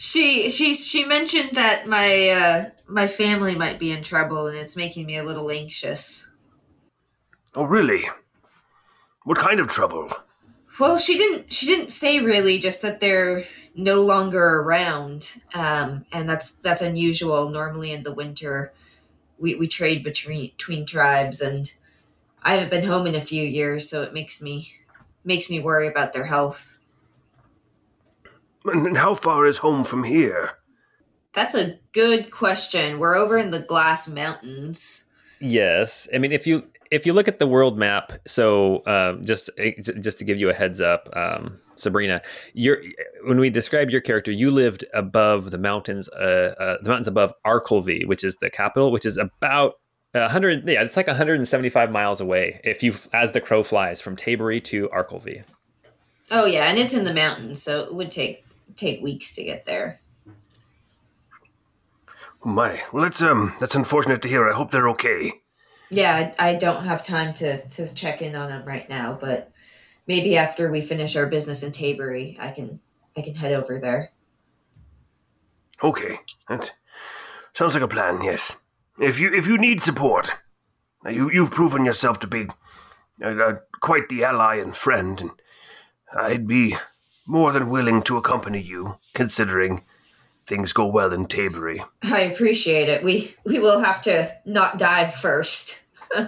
She she she mentioned that my uh, my family might be in trouble, and it's making me a little anxious. Oh really? What kind of trouble? Well, she didn't she didn't say really, just that they're no longer around, um, and that's that's unusual. Normally in the winter, we we trade between between tribes, and I haven't been home in a few years, so it makes me makes me worry about their health. And how far is home from here? That's a good question. We're over in the Glass Mountains. Yes, I mean if you if you look at the world map, so um, just just to give you a heads up, um, Sabrina, you're when we described your character, you lived above the mountains, uh, uh, the mountains above Arkelvy, which is the capital, which is about 100. Yeah, it's like 175 miles away if you as the crow flies from Tabery to Arkelvy. Oh yeah, and it's in the mountains, so it would take take weeks to get there. Oh my, well, that's um, that's unfortunate to hear. I hope they're okay. Yeah, I, I don't have time to to check in on them right now, but maybe after we finish our business in Tabery, I can I can head over there. Okay, that sounds like a plan. Yes, if you if you need support, you you've proven yourself to be uh, uh, quite the ally and friend, and I'd be more than willing to accompany you, considering things go well in Tabery. [LAUGHS] I appreciate it. We we will have to not die first. [LAUGHS]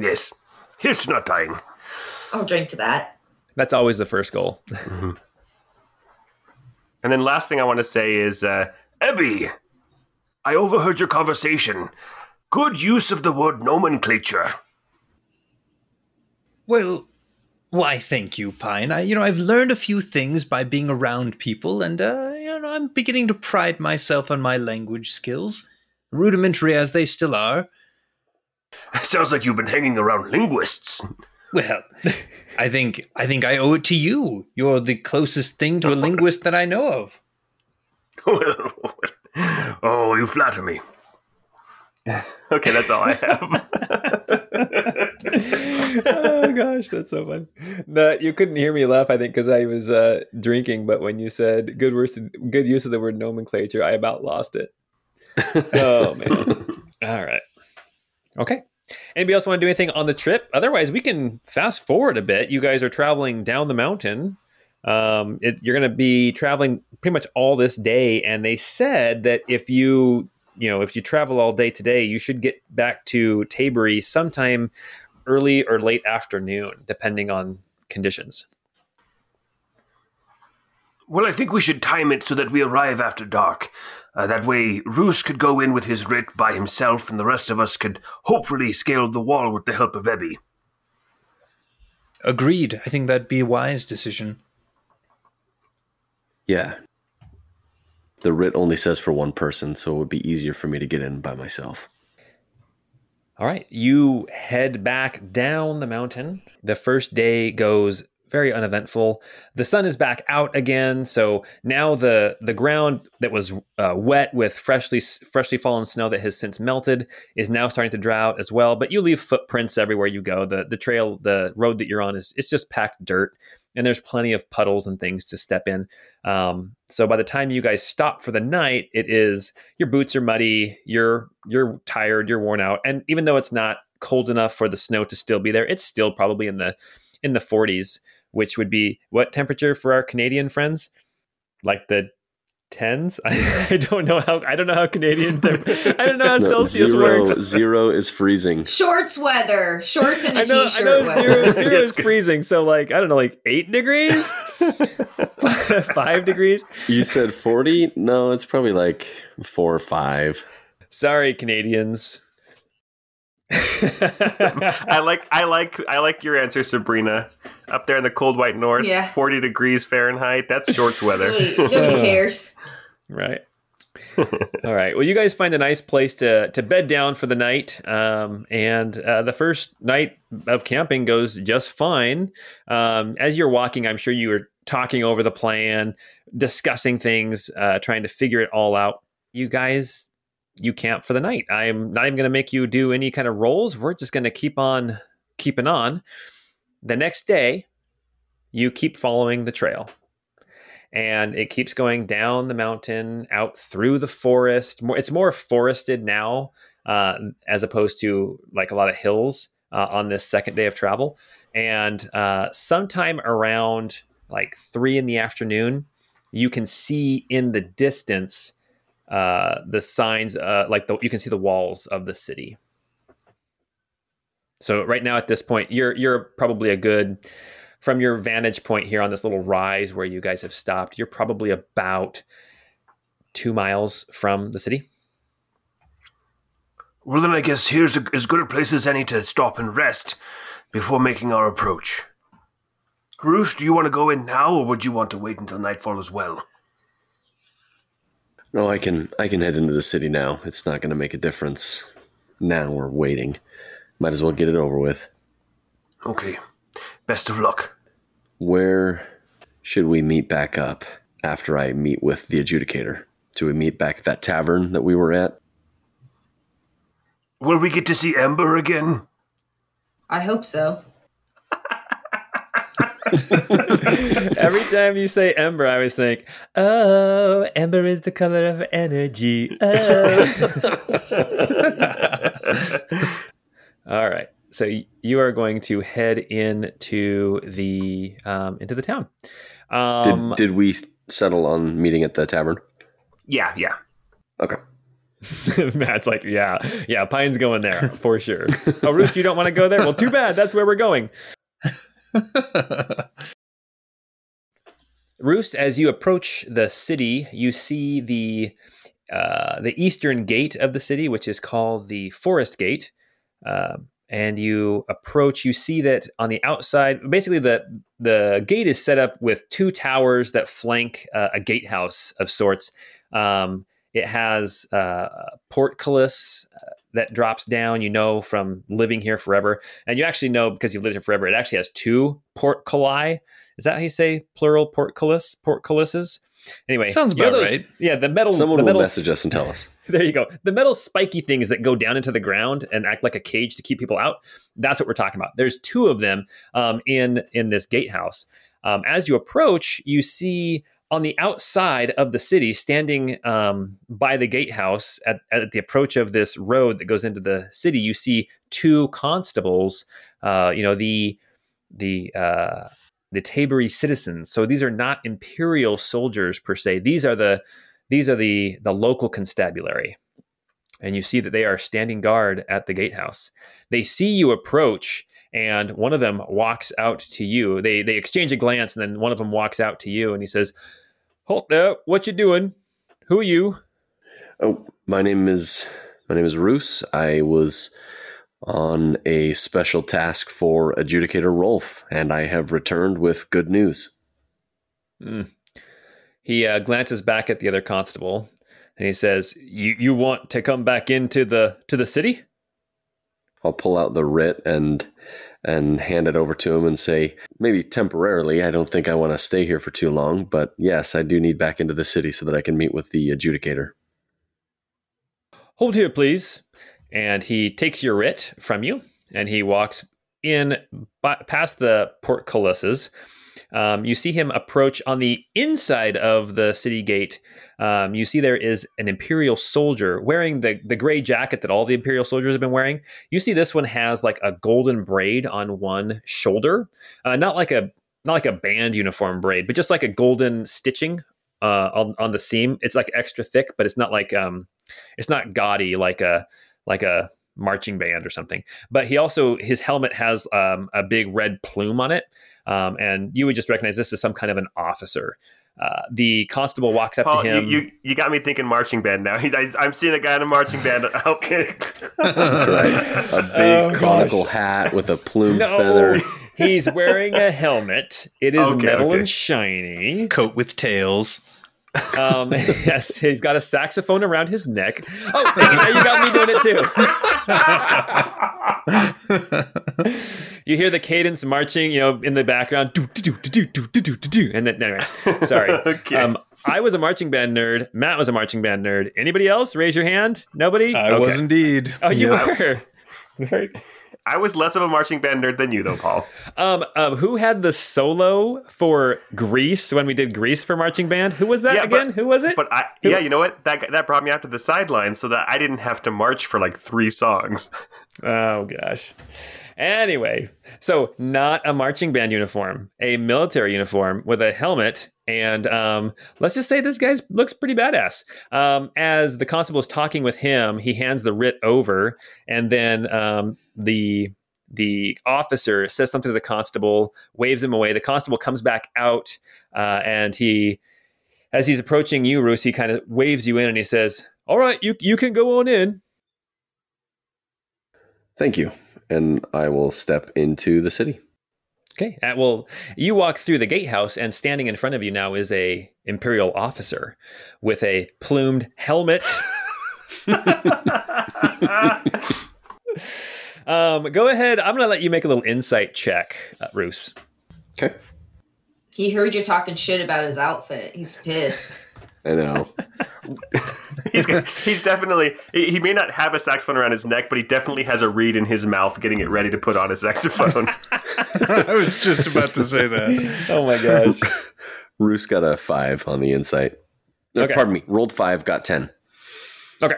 yes, here's to not dying. I'll drink to that. That's always the first goal. [LAUGHS] And then last thing I want to say is, uh, Ebby, I overheard your conversation. Good use of the word nomenclature. Well, why, thank you, Pine. I, you know, I've learned a few things by being around people, and uh, you know, I'm beginning to pride myself on my language skills, rudimentary as they still are. Sounds like you've been hanging around linguists. Well, [LAUGHS] I think I think I owe it to you. You're the closest thing to a linguist that I know of. [LAUGHS] oh, you flatter me. [LAUGHS] Okay, that's all I have. [LAUGHS] oh gosh, that's so fun. The, you couldn't hear me laugh, I think, because I was uh, drinking. But when you said good words, good use of the word nomenclature, I about lost it. [LAUGHS] Oh man! all right, okay. Anybody else want to do anything on the trip? Otherwise, we can fast forward a bit. You guys are traveling down the mountain. Um, it, you're going to be traveling pretty much all this day, and they said that if you you know if you travel all day today, you should get back to Tabery sometime early or late afternoon, depending on conditions. Well, I think we should time it so that we arrive after dark. Uh, that way, Roos could go in with his writ by himself, and the rest of us could hopefully scale the wall with the help of Ebby. Agreed. I think that'd be a wise decision. Yeah. The writ only says for one person, so it would be easier for me to get in by myself. All right, you head back down the mountain. The first day goes very uneventful. The sun is back out again, so now the the ground that was uh, wet with freshly freshly fallen snow that has since melted is now starting to dry out as well. But you leave footprints everywhere you go. the The trail, the road that you're on is it's just packed dirt, and there's plenty of puddles and things to step in. Um, so by the time you guys stop for the night, it is your boots are muddy, you're you're tired, you're worn out, and even though it's not cold enough for the snow to still be there, it's still probably in the in the 40s which would be what temperature for our Canadian friends? Like the tens? [LAUGHS] I, I don't know how I don't know how Canadian temp- I don't know how [LAUGHS] no, Celsius zero, works. Zero is freezing. Shorts weather, shorts and [LAUGHS] a I know, t-shirt I know weather. zero, zero is freezing. So like I don't know, like eight degrees, five degrees. You said forty? No, it's probably like four or five. Sorry, Canadians. I like I like I like your answer, Sabrina. Up there in the cold white north, Yeah. forty degrees Fahrenheit. That's shorts weather. Wait, nobody [LAUGHS] cares. Right. [LAUGHS] All right. Well, you guys find a nice place to to bed down for the night, um, and uh, the first night of camping goes just fine. Um, as you're walking, I'm sure you were talking over the plan, discussing things, uh, trying to figure it all out. You guys, you camp for the night. I'm not even going to make you do any kind of rolls. We're just going to keep on keeping on. The next day, you keep following the trail and it keeps going down the mountain out through the forest. It's more forested now uh, as opposed to like a lot of hills uh, on this second day of travel. And uh, sometime around like three in the afternoon you can see in the distance uh, the signs uh, like the, you can see the walls of the city so right now at this point you're you're probably a good from your vantage point here on this little rise where you guys have stopped, you're probably about two miles from the city. Well, then I guess here's a, as good a place as any to stop and rest before making our approach. Roos, do you want to go in now, or would you want to wait until nightfall as well? No, I can I can head into the city now. It's not going to make a difference now or waiting. Might as well get it over with. Okay. Best of luck. Where should we meet back up after I meet with the adjudicator? Do we meet back at that tavern that we were at? Will we get to see Ember again? I hope so. [LAUGHS] Every time you say ember, I always think, oh, ember is the color of energy. Oh. [LAUGHS] All right. So you are going to head into the um, into the town. Um, did, did we settle on meeting at the tavern? Yeah, yeah. Okay. [LAUGHS] Matt's like, yeah, yeah, Pine's going there for sure. oh, Roos, you don't want to go there? Well, too bad. That's where we're going. [LAUGHS] Roos, as you approach the city, you see the uh, the eastern gate of the city, which is called the Forest Gate. Uh, and you approach, you see that on the outside, basically the the gate is set up with two towers that flank uh, a gatehouse of sorts. Um, it has uh, portcullis uh, that drops down. You know from living here forever, and you actually know because you've lived here forever. It actually has two portculli. Is that how you say plural portcullis? Portcullises. Anyway, Sounds you know about those- right. Yeah, the metal. Someone the will message us and tell us. [LAUGHS] there you go. The metal spiky things that go down into the ground and act like a cage to keep people out. That's what we're talking about. There's two of them um, in in this gatehouse. Um, as you approach, you see on the outside of the city, standing um, by the gatehouse at, at the approach of this road that goes into the city, you see two constables. Uh, you know the the uh, the Tabery citizens. So these are not imperial soldiers per se. These are the these are the the local constabulary and you see that they are standing guard at the gatehouse they see you approach and one of them walks out to you they they exchange a glance and then one of them walks out to you and he says hold up what you doing who are you Oh, my name is my name is Roos. I was on a special task for adjudicator Rolf, and I have returned with good news. Hmm. he uh, glances back at the other constable and he says you you want to come back into the to the city I'll pull out the writ and and hand it over to him and say, maybe temporarily, I don't think I want to stay here for too long, but yes, I do need back into the city so that I can meet with the adjudicator. hold here, please. And he takes your writ from you and he walks in by, past the portcullises. Um, you see him approach on the inside of the city gate. Um, you see there is an imperial soldier wearing the, the gray jacket that all the imperial soldiers have been wearing. You see this one has like a golden braid on one shoulder, uh, not like a not like a band uniform braid, but just like a golden stitching uh, on on the seam. It's like extra thick, but it's not like um, it's not gaudy like a like a marching band or something. But he also his helmet has um, a big red plume on it, um, and you would just recognize this as some kind of an officer. Uh, the constable walks up Paul, to him. you you got me thinking marching band now. [LAUGHS] I, I'm seeing a guy in a marching band [LAUGHS] outfit. Right? A [LAUGHS] big Oh, gosh. conical hat with a plume no, feather. he's wearing a helmet. It is Okay, metal okay. and shiny. Coat with tails. Um, [LAUGHS] yes, he's got a saxophone around his neck. Oh, now you got me doing it too. [LAUGHS] you hear the cadence marching, you know, in the background, do, do, do, do, do, do, do, do, do. and then anyway, sorry. [LAUGHS] Okay. Um, I was a marching band nerd. Matt was a marching band nerd. Anybody else? Raise your hand. Nobody. I Okay. was indeed. Oh, you Yep. were. Very I was less of a marching band nerd than you, though, Paul. [LAUGHS] Um, um, who had the solo for Grease when we did Grease for marching band? Who was that Yeah, but- again? who was it? But I, yeah, you know what? That that brought me out to the sidelines so that I didn't have to march for like three songs. [LAUGHS] oh gosh. Anyway, so not a marching band uniform, a military uniform with a helmet, and um, let's just say this guy looks pretty badass. Um, as the constable is talking with him, he hands the writ over, and then um, the the officer says something to the constable, waves him away. The constable comes back out, uh, and he, as he's approaching you, Roos, he kind of waves you in, and he says, "All right, you you can go on in." Thank you. And I will step into the city. Okay. Uh, well, you walk through the gatehouse, and standing in front of you now is a imperial officer with a plumed helmet. [LAUGHS] um, go ahead. I'm going to let you make a little insight check, uh, Roos. Okay. He heard you talking shit about his outfit. He's pissed. I know. [LAUGHS] he's he's definitely he he may not have a saxophone around his neck, but he definitely has a reed in his mouth, getting it ready to put on a saxophone. [LAUGHS] [LAUGHS] I was just about to say that. Oh my gosh. Roos got a five on the insight. No, Okay. Pardon me. Rolled five, got 10. Okay.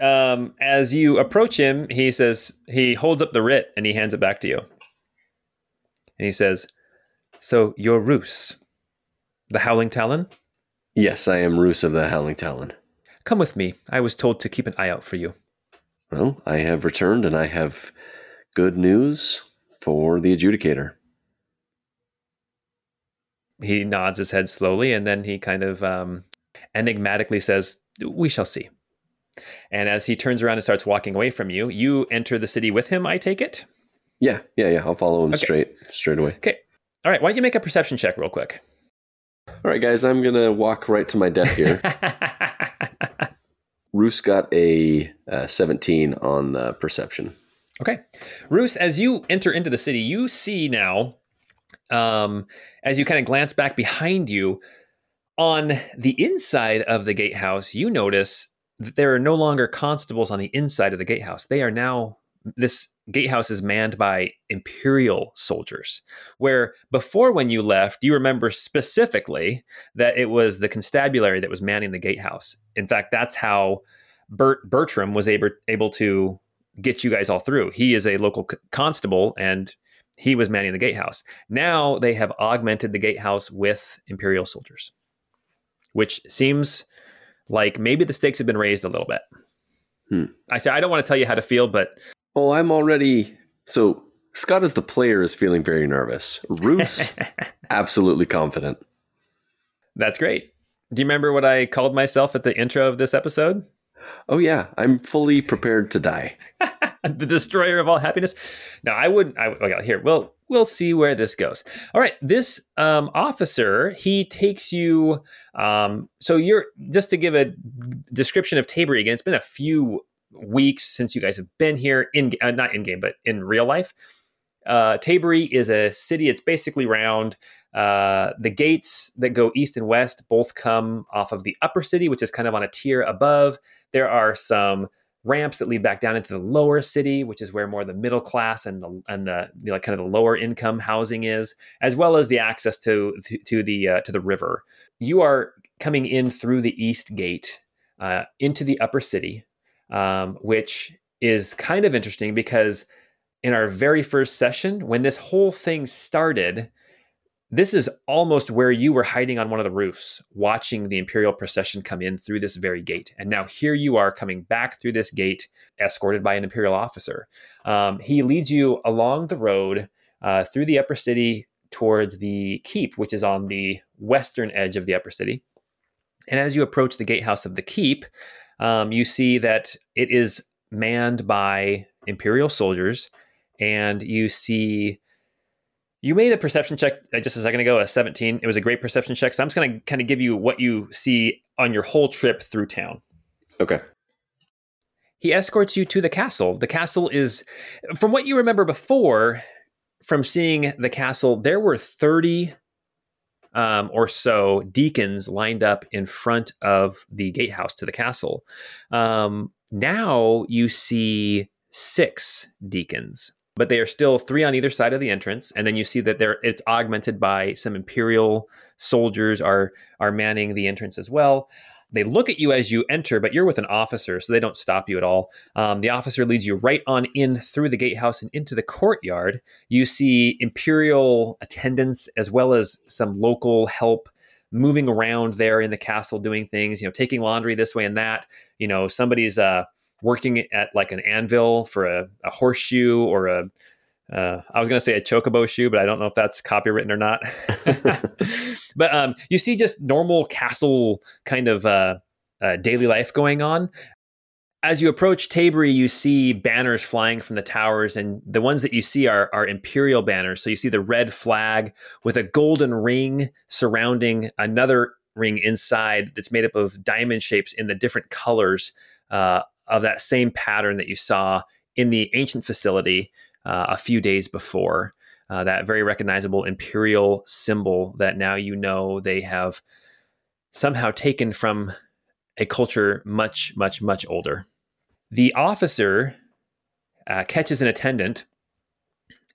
Um, as you approach him, he says he holds up the writ and he hands it back to you. And he says, "So you're Roos, the Howling Talon. Yes, I am Roos of the Howling Talon. Come with me. I was told to keep an eye out for you." Well, I have returned and I have good news for the adjudicator. He nods his head slowly, and then he kind of um, enigmatically says, "We shall see." And as he turns around and starts walking away from you, you enter the city with him. I take it. Yeah, yeah, yeah. I'll follow him Okay. straight straight away. Okay. All right. Why don't you make a perception check real quick? All right, guys, I'm going to walk right to my death here. [LAUGHS] Roos got a uh, 17 on the perception. Okay. Roos, as you enter into the city, you see now, um, as you kind of glance back behind you, on the inside of the gatehouse, you notice that there are no longer constables on the inside of the gatehouse. They are now, this gatehouse is manned by Imperial soldiers. Where before, when you left, you remember specifically that it was the constabulary that was manning the gatehouse. In fact, that's how Bert Bertram was able, able to get you guys all through. He is a local c- constable and he was manning the gatehouse. Now they have augmented the gatehouse with imperial soldiers, which seems like maybe the stakes have been raised a little bit. Hmm. I say I don't want to tell you how to feel, but Oh, I'm already. So, Scott, as the player, is feeling very nervous. Roos, [LAUGHS] absolutely confident. that's great. Do you remember what I called myself at the intro of this episode? Oh, yeah, I'm fully prepared to die. [LAUGHS] the destroyer of all happiness. No, I wouldn't. I okay, here. We'll we'll see where this goes. All right, this um, officer he takes you. Um, so you're just to give a description of Tabor again. It's been a few weeks since you guys have been here in uh, not in game, but in real life. Uh, Tabery is a city. It's basically round. Uh, the gates that go east and west both come off of the upper city, which is kind of on a tier above. There are some ramps that lead back down into the lower city, which is where more the middle class and the and the you know, like kind of the lower income housing is, as well as the access to to, to the uh, to the river. You are coming in through the east gate uh, into the upper city, um, which is kind of interesting because in our very first session, when this whole thing started, this is almost where you were hiding on one of the roofs, watching the Imperial procession come in through this very gate. And now here you are coming back through this gate, escorted by an Imperial officer. Um, he leads you along the road uh, through the upper city towards the keep, which is on the western edge of the upper city. And as you approach the gatehouse of the keep, um, you see that it is manned by Imperial soldiers, and you see you made a perception check uh, just a second ago, a 17. It was a great perception check. So I'm just going to kind of give you what you see on your whole trip through town. Okay. He escorts you to the castle. The castle is, from what you remember before, from seeing the castle, there were 30 um, or so deacons lined up in front of the gatehouse to the castle. Um, now you see six deacons, but they are still three on either side of the entrance. And then you see that there it's augmented by some imperial soldiers are are manning the entrance as well. They look at you as you enter, but you're with an officer, so they don't stop you at all. Um, the officer leads you right on in through the gatehouse and into the courtyard. You see imperial attendants as well as some local help moving around there in the castle, doing things. You know, taking laundry this way and that. You know, somebody's uh, working at like an anvil for a, a horseshoe or a uh, I was going to say a chocobo shoe, but I don't know if that's copywritten or not. [LAUGHS] [LAUGHS] but um, you see just normal castle kind of uh, uh, daily life going on. As you approach Tabery, you see banners flying from the towers, and the ones that you see are, are imperial banners. So you see the red flag with a golden ring surrounding another ring inside that's made up of diamond shapes in the different colors uh, of that same pattern that you saw in the ancient facility uh, a few days before. Uh, that very recognizable imperial symbol that now you know they have somehow taken from a culture much, much, much older. The officer uh, catches an attendant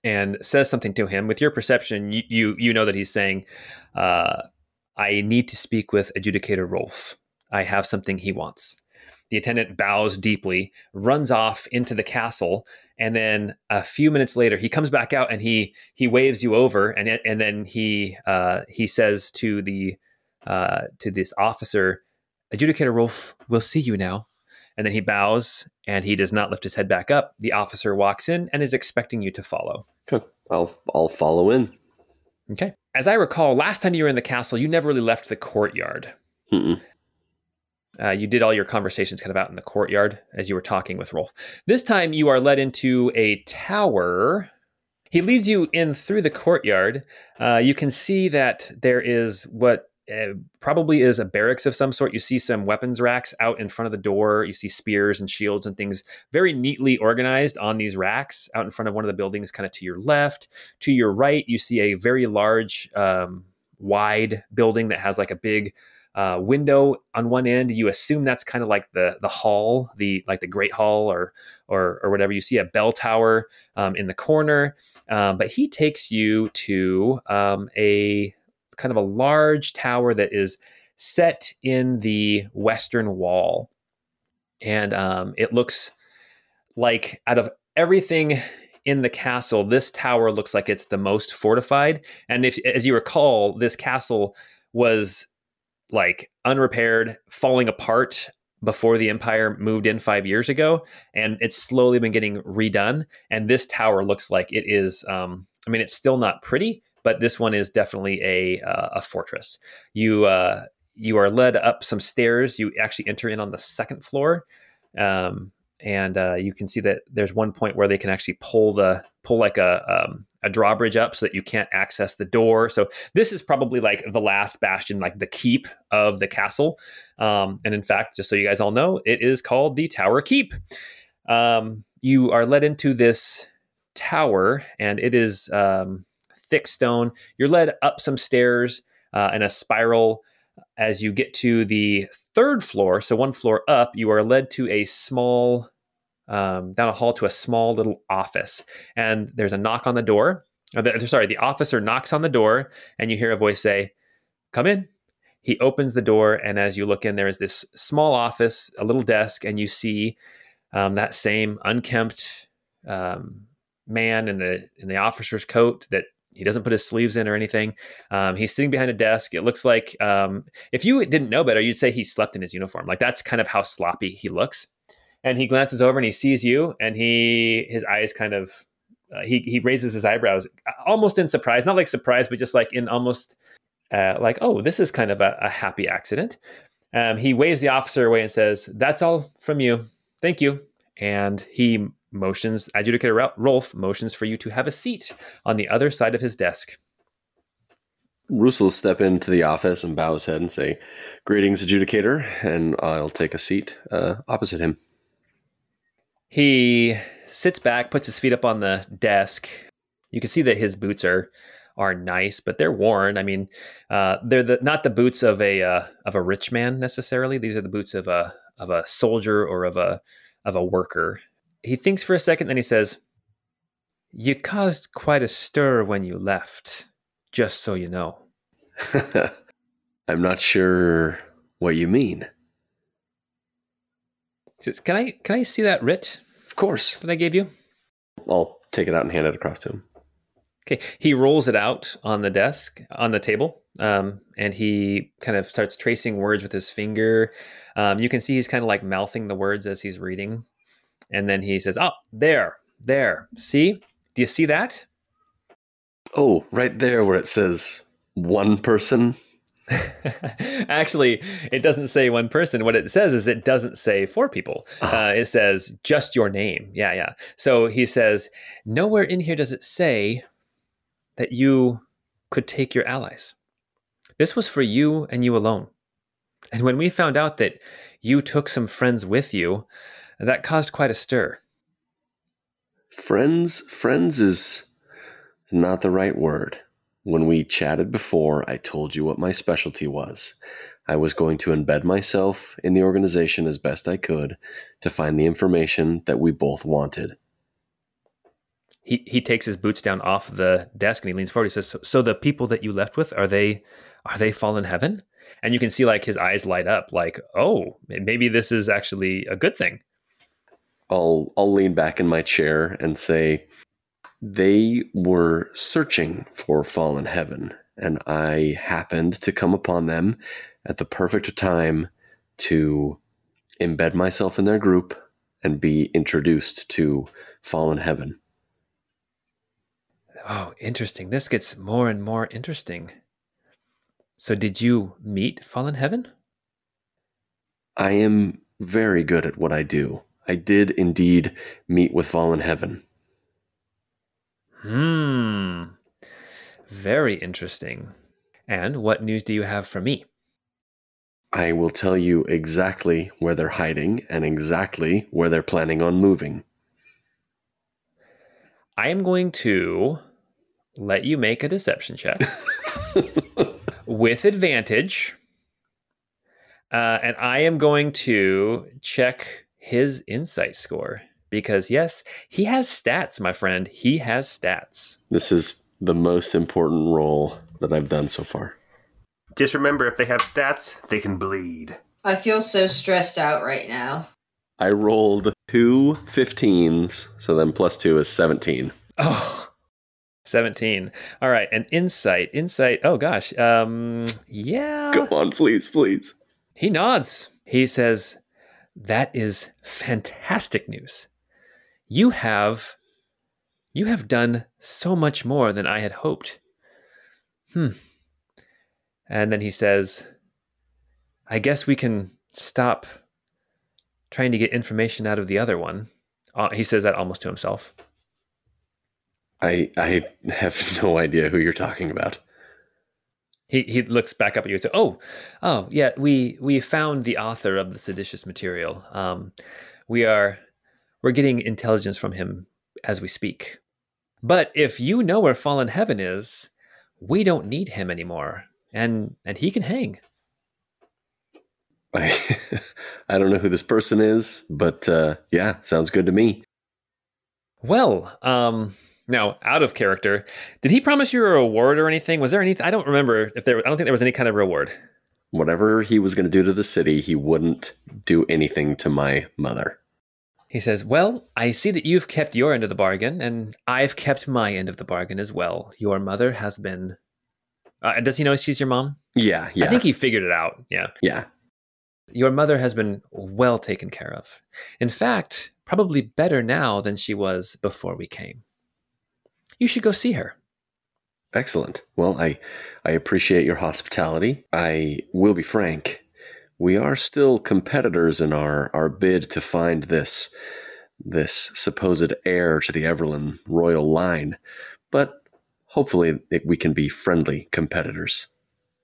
and says something to him. With your perception, you you, you know that he's saying, uh, "I need to speak with Adjudicator Rolf. I have something he wants." The attendant bows deeply, runs off into the castle, and then a few minutes later, he comes back out and he he waves you over, and and then he uh, he says to the uh, to this officer, "Adjudicator Rolf we'll see you now." And then he bows and he does not lift his head back up. The officer walks in and is expecting you to follow. Okay. I'll I'll follow in. Okay. As I recall, last time you were in the castle, you never really left the courtyard. Mm-mm. Uh, you did all your conversations kind of out in the courtyard as you were talking with Rolf. This time you are led into a tower. He leads you in through the courtyard. Uh, you can see that there is what uh, probably is a barracks of some sort. You see some weapons racks out in front of the door. You see spears and shields and things very neatly organized on these racks out in front of one of the buildings, kind of to your left. To your right, you see a very large, um, wide building that has like a big uh, window on one end. You assume that's kind of like the the hall, the like the Great Hall or or or whatever. You see a bell tower um, in the corner, um, but he takes you to um, a kind of a large tower that is set in the western wall, and um, it looks like out of everything in the castle, this tower looks like it's the most fortified. And if, as you recall, this castle was like unrepaired, falling apart before the empire moved in five years ago, and it's slowly been getting redone. And this tower looks like it is. Um, I mean, it's still not pretty, but this one is definitely a uh, a fortress. You uh, you are led up some stairs. You actually enter in on the second floor. Um, and uh, you can see that there's one point where they can actually pull the pull like a um, a drawbridge up so that you can't access the door. So this is probably like the last bastion, like the keep of the castle. Um, and in fact, just so you guys all know, it is called the Tower Keep. Um, you are led into this tower, and it is um, thick stone. You're led up some stairs uh, in a spiral. As you get to the third floor, so one floor up, you are led to a small um, down a hall to a small little office. And there's a knock on the door. The, sorry, the officer knocks on the door, and you hear a voice say, Come in. He opens the door, and as you look in, there is this small office, a little desk, and you see um, that same unkempt um, man in the in the officer's coat that he doesn't put his sleeves in or anything. Um, he's sitting behind a desk. It looks like um, if you didn't know better, you'd say he slept in his uniform. Like that's kind of how sloppy he looks and he glances over and he sees you and he his eyes kind of uh, he he raises his eyebrows almost in surprise not like surprise but just like in almost uh, like oh this is kind of a, a happy accident. Um, he waves the officer away and says that's all from you. Thank you. And he motions adjudicator rolf motions for you to have a seat on the other side of his desk. Roos will step into the office and bow his head and say, Greetings, adjudicator, and I'll take a seat uh, opposite him. He sits back, puts his feet up on the desk. You can see that his boots are are nice, but they're worn. I mean, uh, they're the not the boots of a uh, of a rich man necessarily. These are the boots of a of a soldier or of a of a worker. He thinks for a second, then he says, "You caused quite a stir when you left. Just so you know." [LAUGHS] I'm not sure what you mean. Says, can I can I see that writ? Of course. That I gave you. I'll take it out and hand it across to him. Okay. He rolls it out on the desk on the table, um, and he kind of starts tracing words with his finger. Um, you can see he's kind of like mouthing the words as he's reading, and then he says, "Oh, there, there. See, Do you see that? Oh, right there where it says one person. [LAUGHS] Actually, it doesn't say one person. What it says is it doesn't say four people. Uh, it says just your name. Yeah, yeah. So he says, nowhere in here does it say that you could take your allies. This was for you and you alone. And when we found out that you took some friends with you, that caused quite a stir. Friends, friends is is not the right word. When we chatted before, I told you what my specialty was. I was going to embed myself in the organization as best I could to find the information that we both wanted. He he takes his boots down off the desk and he leans forward. He says, "So, so the people that you left with are they are they fallen heaven?" And you can see like his eyes light up, like, "Oh, maybe this is actually a good thing." I'll I'll lean back in my chair and say they were searching for fallen heaven and I happened to come upon them at the perfect time to embed myself in their group and be introduced to fallen heaven. Oh, interesting. This gets more and more interesting. So, did you meet fallen heaven? I am very good at what I do. I did indeed meet with fallen heaven. Hmm. Very interesting. And what news do you have for me? I will tell you exactly where they're hiding and exactly where they're planning on moving. I am going to let you make a deception check [LAUGHS] with advantage. Uh, and I am going to check his insight score because, yes, he has stats, my friend. He has stats. This is the most important role that I've done so far. Just remember, if they have stats, they can bleed. I feel so stressed out right now. I rolled two 15s, so then plus two is 17. Oh, 17. All right. And insight. Insight. Oh, gosh. Um, yeah. Go on, please, please. He nods. He says, That is fantastic news. You have you have done so much more than I had hoped. Hmm. And then he says, I guess we can stop trying to get information out of the other one. Uh, he says that almost to himself. I I have [LAUGHS] no idea who you're talking about. He he looks back up at you and says, "Oh, oh yeah, we we found the author of the seditious material. Um, we are we're getting intelligence from him as we speak. But if you know where fallen heaven is, we don't need him anymore, and and he can hang." I [LAUGHS] I don't know who this person is, but uh, yeah, sounds good to me. Well, um, now out of character, did he promise you a reward or anything? Was there anything? I don't remember if there. I don't think there was any kind of reward. Whatever he was going to do to the city, he wouldn't do anything to my mother. He says, "Well, I see that you've kept your end of the bargain, and I've kept my end of the bargain as well. Your mother has been. Uh, does he know she's your mom? Yeah, yeah, I think he figured it out. Yeah, yeah. Your mother has been well taken care of. In fact, probably better now than she was before we came. You should go see her. Excellent. Well, I I appreciate your hospitality. I will be frank. We are still competitors in our, our bid to find this this supposed heir to the Everlyn royal line, but hopefully it, we can be friendly competitors.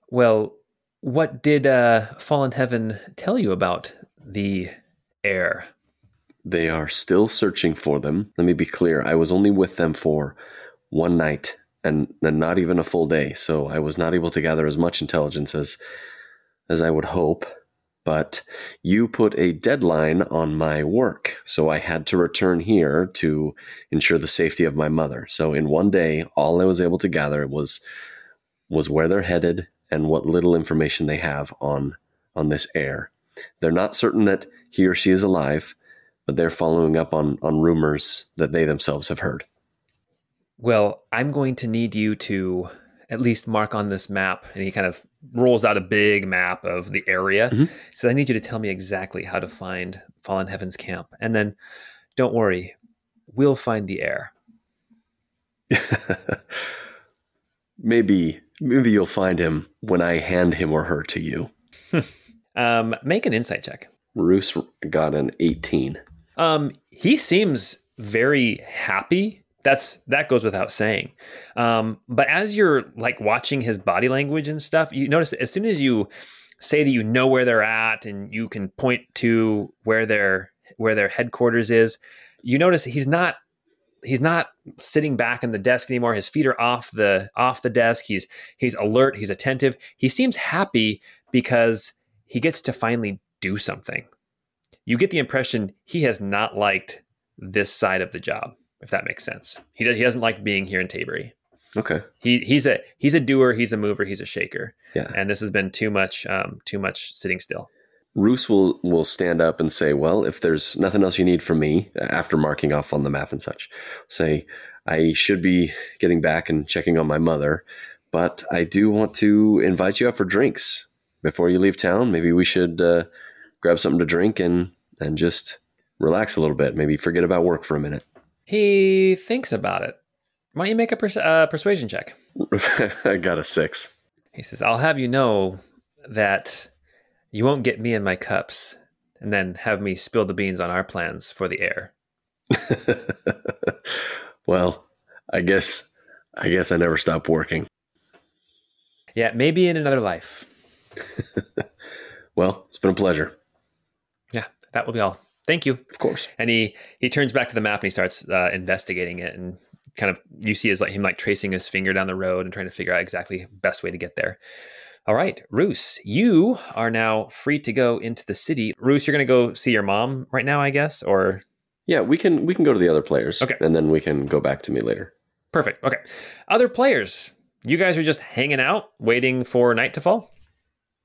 Well, what did uh, Fallen Heaven tell you about the heir? They are still searching for them. Let me be clear. I was only with them for one night and, and not even a full day, so I was not able to gather as much intelligence as as I would hope. But you put a deadline on my work, so I had to return here to ensure the safety of my mother. So in one day, all I was able to gather was was where they're headed and what little information they have on on this heir. They're not certain that he or she is alive, but they're following up on on rumors that they themselves have heard. Well, I'm going to need you to at least mark on this map. And he kind of rolls out a big map of the area. Mhm. So I need you to tell me exactly how to find Fallen Heaven's camp. And then don't worry, we'll find the heir. [LAUGHS] maybe maybe you'll find him when I hand him or her to you. [LAUGHS] Um, make an insight check. Roos got an 18. Um, he seems very happy. That's that goes without saying. Um, but as you're like watching his body language and stuff, you notice as soon as you say that you know where they're at and you can point to where their where their headquarters is, you notice he's not he's not sitting back in the desk anymore. His feet are off the off the desk. He's he's alert. He's attentive. He seems happy because he gets to finally do something. You get the impression he has not liked this side of the job, if that makes sense. He does, he doesn't like being here in Tabery. Okay. He he's a he's a doer. He's a mover. He's a shaker. Yeah. And this has been too much um, too much sitting still. Roos will will stand up and say, "Well, if there's nothing else you need from me after marking off on the map and such, say I should be getting back and checking on my mother, but I do want to invite you out for drinks before you leave town. Maybe we should uh, grab something to drink and and just relax a little bit. Maybe forget about work for a minute." He thinks about it. Why don't you make a pers- uh, persuasion check? [LAUGHS] I got a six. He says, "I'll have you know that you won't get me in my cups, and then have me spill the beans on our plans for the heir." [LAUGHS] well, I guess I guess I never stopped working. Yeah, maybe in another life. [LAUGHS] Well, it's been a pleasure. Yeah, that will be all. Thank you. Of course. And he he turns back to the map and he starts uh, investigating it and kind of you see is like him like tracing his finger down the road and trying to figure out exactly best way to get there. All right, Roos, you are now free to go into the city. Roos, you're going to go see your mom right now, I guess, or Yeah, we can we can go to the other players. Okay. And then we can go back to me later. perfect. Okay, other players, you guys are just hanging out, waiting for night to fall.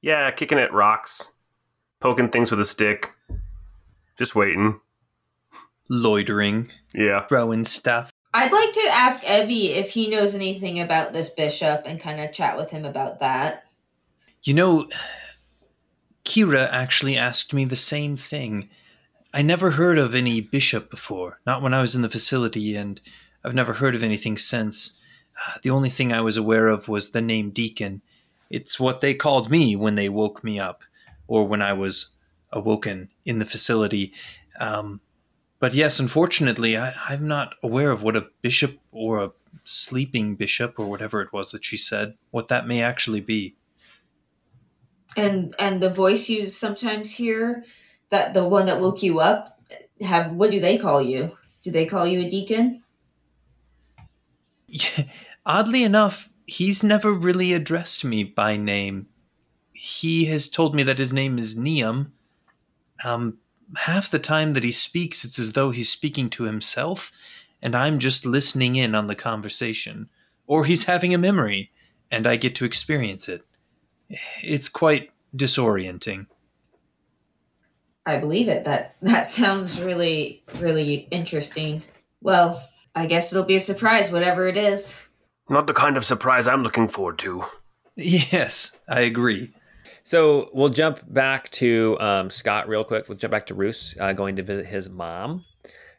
Yeah, kicking at rocks, poking things with a stick, just waiting. Loitering, Yeah. throwing stuff. I'd like to ask Ebby if he knows anything about this bishop and kind of chat with him about that. You know, Kira actually asked me the same thing. I never heard of any bishop before, not when I was in the facility, and I've never heard of anything since. Uh, the only thing I was aware of was the name Deacon. It's what they called me when they woke me up, or when I was awoken in the facility. Um, but yes, unfortunately, I, I'm not aware of what a bishop or a sleeping bishop or whatever it was that she said, what that may actually be. And and the voice you sometimes hear, that the one that woke you up, have what do they call you? Do they call you a deacon? Yeah, [LAUGHS] oddly enough, he's never really addressed me by name. He has told me that his name is Neum. Um, half the time that he speaks, it's as though he's speaking to himself, and I'm just listening in on the conversation. Or he's having a memory, and I get to experience it. It's quite disorienting. I believe it. That that sounds really really interesting. Well, I guess it'll be a surprise, whatever it is. Not the kind of surprise I'm looking forward to. [LAUGHS] Yes, I agree. So we'll jump back to um, Scott real quick. We'll jump back to Roos uh, going to visit his mom,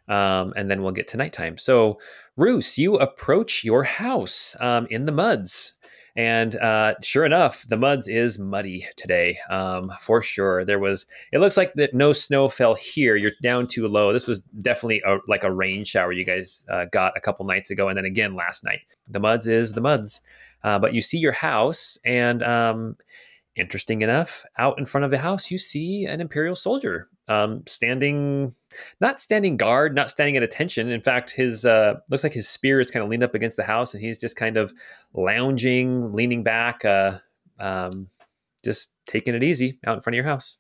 um, and then we'll get to nighttime. So, Roos, you approach your house um, in the muds, and uh, sure enough, the muds is muddy today um, for sure. There was. It looks like that no snow fell here. You're down too low. This was definitely a, like a rain shower you guys uh, got a couple nights ago, and then again last night. The muds is the muds, uh, but you see your house and. Um, interesting enough, out in front of the house, you see an Imperial soldier um, standing, not standing guard, not standing at attention. In fact, his uh, looks like his spear is kind of leaned up against the house, and he's just kind of lounging, leaning back, uh, um, just taking it easy out in front of your house.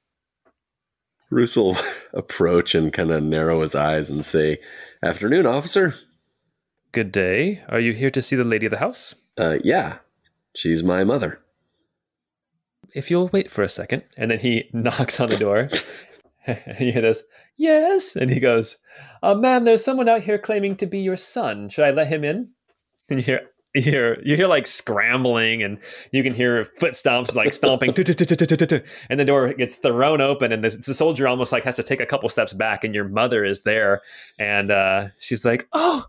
Roos will [LAUGHS] approach and kind of narrow his eyes and say, Afternoon, officer. Good day. Are you here to see the lady of the house? Uh, yeah, she's my mother. If you'll wait for a second, and then he [LAUGHS] knocks on the door. and you hear this, yes, and he goes, uh, "Ma'am, there's someone out here claiming to be your son. Should I let him in?" And you hear, hear you hear like scrambling and you can hear foot stomps like stomping and the door gets thrown open and the, the, soldier almost like has to take a couple steps back and your mother is there and uh, she's like oh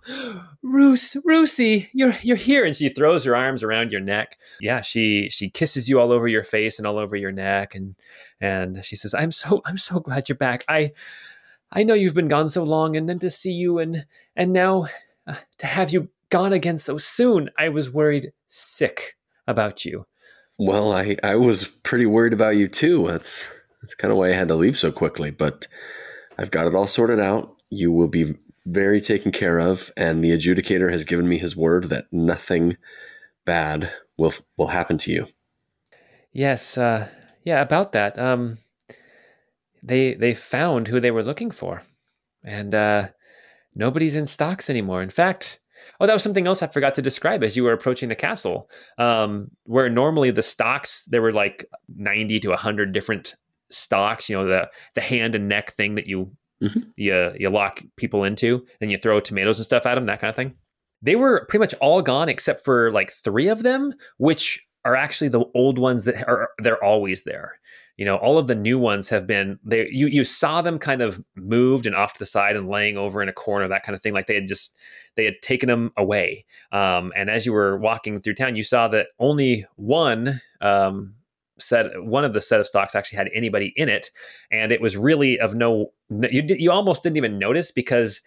Roos Roosy you're you're here and she throws her arms around your neck. Yeah she she kisses you all over your face and all over your neck and and she says I'm so I'm so glad you're back. I I know you've been gone so long and then to see you and and now uh, to have you gone again so soon. I was worried sick about you. Well, I, I was pretty worried about you too. That's that's kind of why I had to leave so quickly, but I've got it all sorted out. You will be very taken care of, and the adjudicator has given me his word that nothing bad will will happen to you. Yes, uh, yeah, about that. Um, they they found who they were looking for, and uh, nobody's in stocks anymore. In fact, Oh, that was something else I forgot to describe as you were approaching the castle. Um, where normally the stocks there were like ninety to hundred different stocks. You know the the hand and neck thing that you mm-hmm. you you lock people into, and you throw tomatoes and stuff at them, that kind of thing. They were pretty much all gone except for like three of them, which are actually the old ones that are they're always there you know all of the new ones have been they you you saw them kind of moved and off to the side and laying over in a corner that kind of thing. Like they had just they had taken them away. Um, and as you were walking through town you saw that only one um, set one of the set of stocks actually had anybody in it. And it was really of no you, you almost didn't even notice because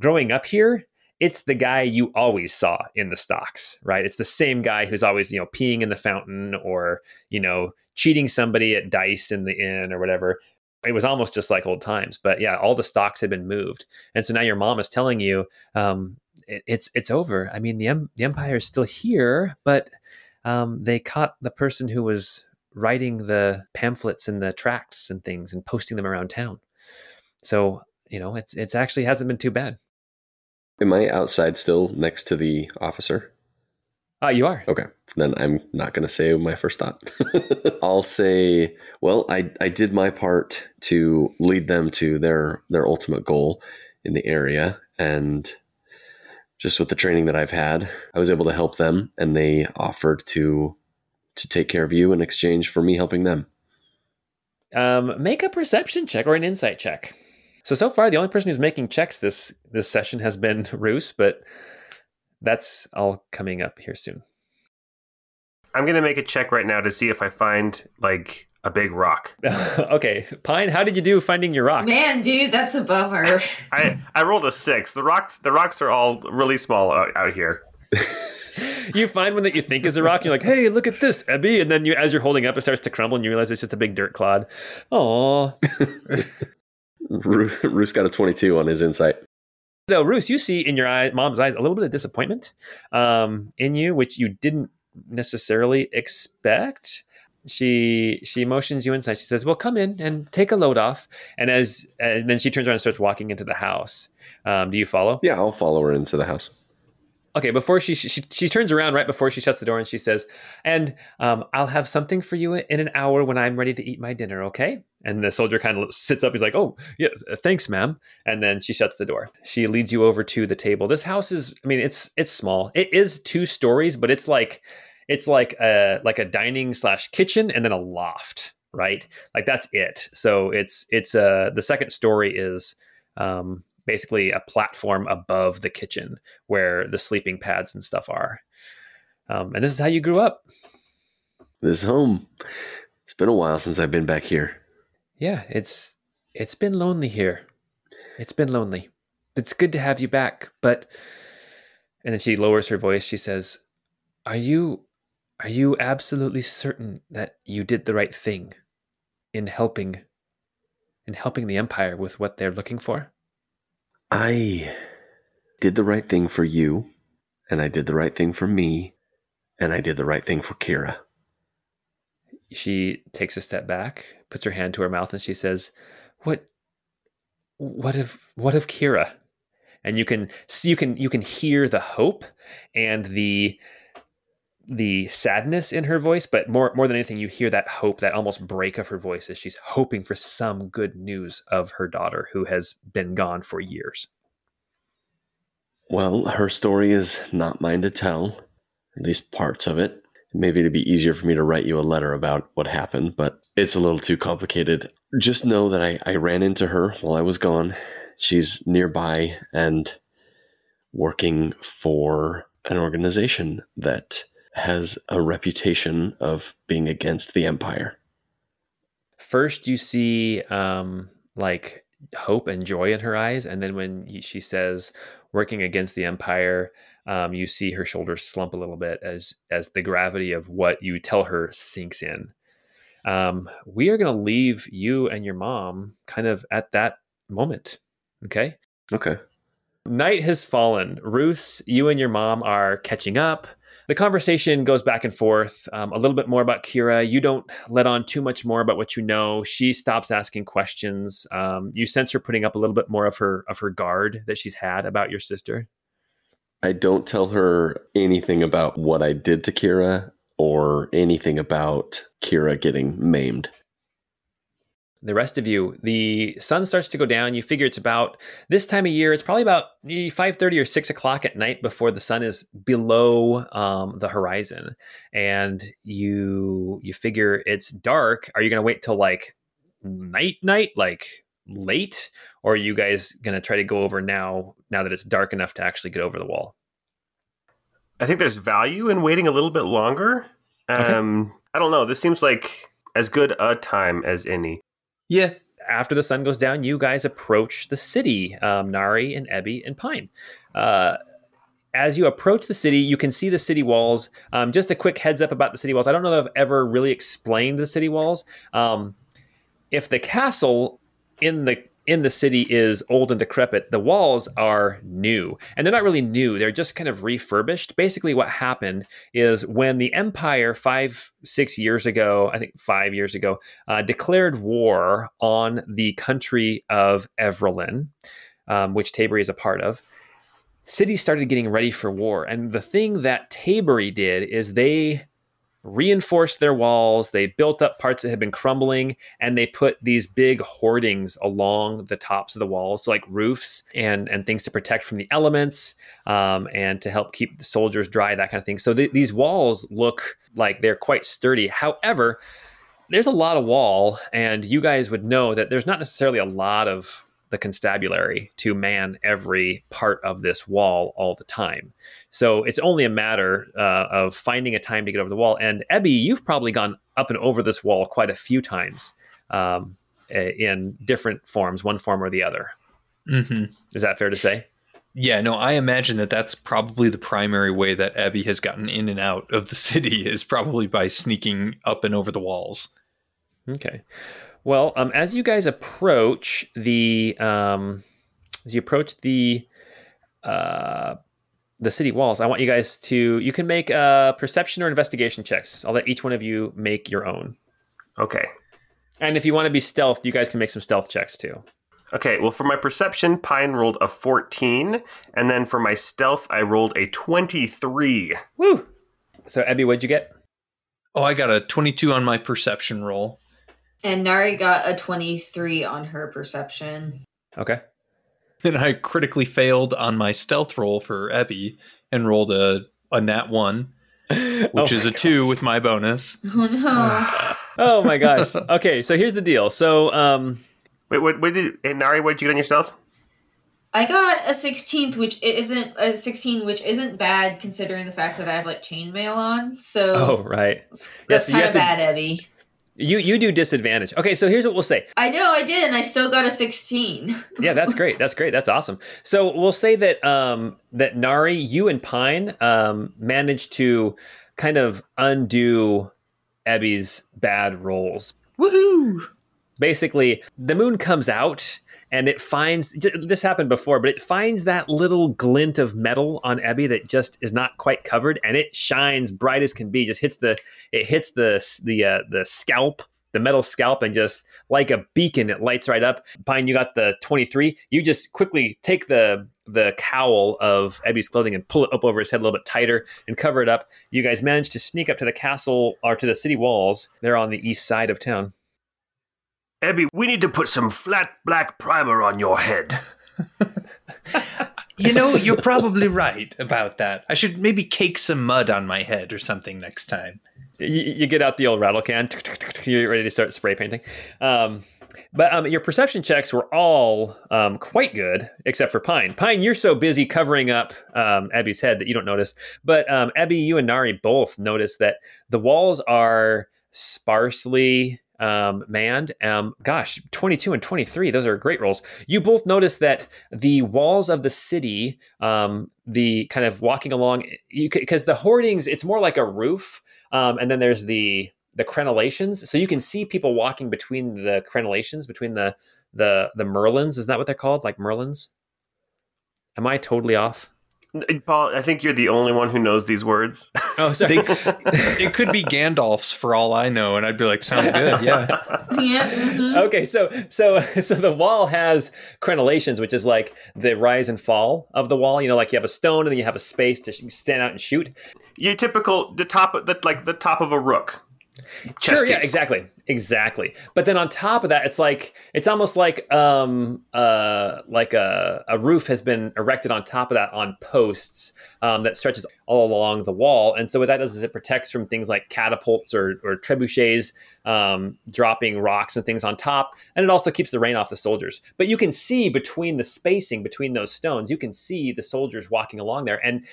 growing up here it's the guy you always saw in the stocks, right? It's the same guy who's always, you know, peeing in the fountain or, you know, cheating somebody at dice in the inn or whatever. It was almost just like old times. But yeah, all the stocks had been moved. And so now your mom is telling you, um, it, it's it's over. I mean, the, em- the empire is still here, but um, they caught the person who was writing the pamphlets and the tracts and things and posting them around town. So, you know, it's it's actually hasn't been too bad. Am I outside still next to the officer? Uh, you are. Okay. Then I'm not going to say my first thought. [LAUGHS] I'll say, well, I, I did my part to lead them to their, their ultimate goal in the area. And just with the training that I've had, I was able to help them and they offered to, to take care of you in exchange for me helping them. Um, make a perception check or an insight check. So so far, the only person who's making checks this this session has been [LAUGHS] Roos, but that's all coming up here soon. I'm gonna make a check right now to see if I find like a big rock. [LAUGHS] okay, Pine, how did you do finding your rock? Man, dude, that's a bummer. [LAUGHS] I I rolled a six. The rocks the rocks are all really small out, out here. you find one that you think is a rock. and You're like, "Hey, look at this, Ebby!" And then you, as you're holding up, it starts to crumble, and you realize it's just a big dirt clod. Oh. Roos got a 22 on his insight. Though, Roos, you see in your eye, mom's eyes a little bit of disappointment um, in you, which you didn't necessarily expect. She she motions you inside. She says, "Well, come in and take a load off." And as and then she turns around and starts walking into the house. Um, do you follow? Yeah, I'll follow her into the house okay before she, she she turns around right before she shuts the door and she says and um, i'll have something for you in an hour when i'm ready to eat my dinner okay and the soldier kind of sits up he's like oh yeah thanks ma'am and then she shuts the door she leads you over to the table this house is i mean it's it's small it is two stories but it's like it's like a like a dining slash kitchen and then a loft right like that's it so it's it's uh the second story is um basically a platform above the kitchen where the sleeping pads and stuff are. Um, and this is how you grew up. This home. It's been a while since I've been back here. Yeah, it's it's been lonely here. It's been lonely. It's good to have you back, but and then she lowers her voice. She says, "Are you are you absolutely certain that you did the right thing in helping in helping the empire with what they're looking for?" I did the right thing for you, and I did the right thing for me, and I did the right thing for Kira. She takes a step back, puts her hand to her mouth, and she says, "What? What of what of Kira?" And you can see, you can you can hear the hope and the the sadness in her voice, but more more than anything, you hear that hope, that almost break of her voice as she's hoping for some good news of her daughter who has been gone for years. Well, her story is not mine to tell. at least parts of it. Maybe it'd be easier for me to write you a letter about what happened, but it's a little too complicated. Just know that I, I ran into her while I was gone. She's nearby and working for an organization that has a reputation of being against the Empire. First, you see um, like hope and joy in her eyes, and then when she says working against the Empire, um, you see her shoulders slump a little bit as as the gravity of what you tell her sinks in. Um, we are going to leave you and your mom kind of at that moment. Okay. Okay. Night has fallen. Roos, you and your mom are catching up. The conversation goes back and forth um, a little bit more about Kira. You don't let on too much more about what you know. She stops asking questions. Um, you sense her putting up a little bit more of her of her guard that she's had about your sister. I don't tell her anything about what I did to Kira or anything about Kira getting maimed. The rest of you the sun starts to go down. You figure it's about this time of year. It's probably about 5.30 or 6 o'clock at night before the sun is below um, the horizon. And you you figure it's dark. Are you going to wait till like night night? Like late or are you guys going to try to go over now now that it's dark enough to actually get over the wall i think there's value in waiting a little bit longer um okay. i don't know this seems like as good a time as any yeah. After the sun goes down, you guys approach the city, um, Nari and Ebby and Pine. Uh, as you approach the city, you can see the city walls. Um, just a quick heads up about the city walls. I don't know that I've ever really explained the city walls. Um, if the castle in the in the city is old and decrepit. The walls are new, and they're not really new. They're just kind of refurbished. Basically, what happened is when the Empire five, six years ago, I think five years ago, uh, declared war on the country of Evrelin, um, which Tabery is a part of. Cities started getting ready for war, and the thing that Tabery did is they reinforced their walls. They built up parts that had been crumbling and they put these big hoardings along the tops of the walls, so like roofs and, and things to protect from the elements um, and to help keep the soldiers dry, that kind of thing. So th- these walls look like they're quite sturdy. However, there's a lot of wall, and you guys would know that there's not necessarily a lot of the constabulary to man every part of this wall all the time. So it's only a matter uh, of finding a time to get over the wall. And Ebby, you've probably gone up and over this wall quite a few times um, in different forms, one form or the other. Mm-hmm. Is that fair to say? Yeah, no, I imagine that that's probably the primary way that Ebby has gotten in and out of the [LAUGHS] city is probably by sneaking up and over the walls. Okay. Well, um, as you guys approach the um, as you approach the uh, the city walls, I want you guys to you can make uh, perception or investigation checks. I'll let each one of you make your own. Okay. And if you want to be stealth, you guys can make some stealth checks too. Okay, well, for my perception, Pine rolled a 14, and then for my stealth, I rolled a 23. Woo! So, Ebby, what'd you get? Oh, I got a 22 on my perception roll. And Nari got a 23 on her perception. Okay. Then I critically failed on my stealth roll for Ebby and rolled a, a nat 1, [LAUGHS] which oh is a gosh. 2 with my bonus. [LAUGHS] Oh no. [SIGHS] oh my gosh. Okay, so here's the deal. So, um. Wait, what, what did. Hey, Nari, what did you get on your stealth? I got a 16th, which isn't a 16, which isn't bad considering the fact that I have like chainmail on. So, oh right, that's yeah, so kind of bad, Ebby. You you do disadvantage. Okay, so here's what we'll say. I know I did, and I still got a 16. [LAUGHS] yeah, that's great. That's great. That's awesome. So we'll say that um, that Nari, you and Pine um, managed to kind of undo Ebby's bad rolls. Woohoo! Basically, the moon comes out and it finds this happened before, but it finds that little glint of metal on Ebby that just is not quite covered, and it shines bright as can be. Just hits the it hits the the uh, the scalp, the metal scalp, and just like a beacon, it lights right up. Pine, you got the twenty three. You just quickly take the the cowl of Ebby's clothing and pull it up over his head a little bit tighter and cover it up. You guys manage to sneak up to the castle or to the city walls. They're on the east side of town. Ebby, we need to put some flat black primer on your head. [LAUGHS] You know, you're probably right about that. I should maybe cake some mud on my head or something next time. you, you get out the old rattle can. You're ready to start spray painting. Um, but um, your perception checks were all um, quite good, except for Pine. Pine, you're so busy covering up um, Ebby's head that you don't notice. But um, Ebby, you and Nari both notice that the walls are sparsely um, manned. Um, gosh, 22 and 23, those are great rolls. You both notice that the walls of the city, um, the kind of walking along, because the hoardings, it's more like a roof. Um, and then there's the the crenellations. So you can see people walking between the crenellations, between the the the merlins. Is that what they're called? Like merlins? Am I totally off? Paul, I think you're the only one who knows these words. [LAUGHS] Oh, sorry. It could be Gandalf's for all I know, and I'd be like, sounds good, yeah. [LAUGHS] Yeah. mhm. okay, so so [LAUGHS] so the wall has crenellations, which is like the rise and fall of the wall. You know, like you have a stone and then you have a space to stand out and shoot. Your typical the top of the like the top of a rook. Chess sure, yeah, exactly, exactly. But then on top of that, it's like it's almost like um uh like a a roof has been erected on top of that on posts um, that stretches all along the wall. And so what that does is it protects from things like catapults or or trebuchets um, dropping rocks and things on top, and it also keeps the rain off the soldiers. But you can see between the spacing between those stones, you can see the soldiers walking along there, and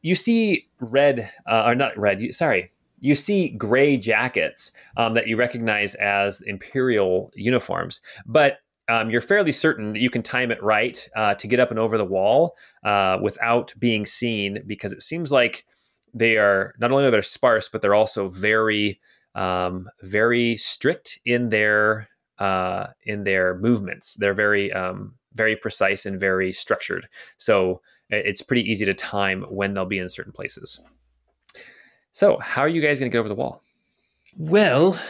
you see red uh, or not red. You, sorry, you see gray jackets um, that you recognize as imperial uniforms, but um, you're fairly certain that you can time it right uh, to get up and over the wall uh, without being seen because it seems like they are not only are they sparse, but they're also very, um, very strict in their uh, in their movements. They're very, um, very precise and very structured. So it's pretty easy to time when they'll be in certain places. So, how are you guys going to get over the wall? Well,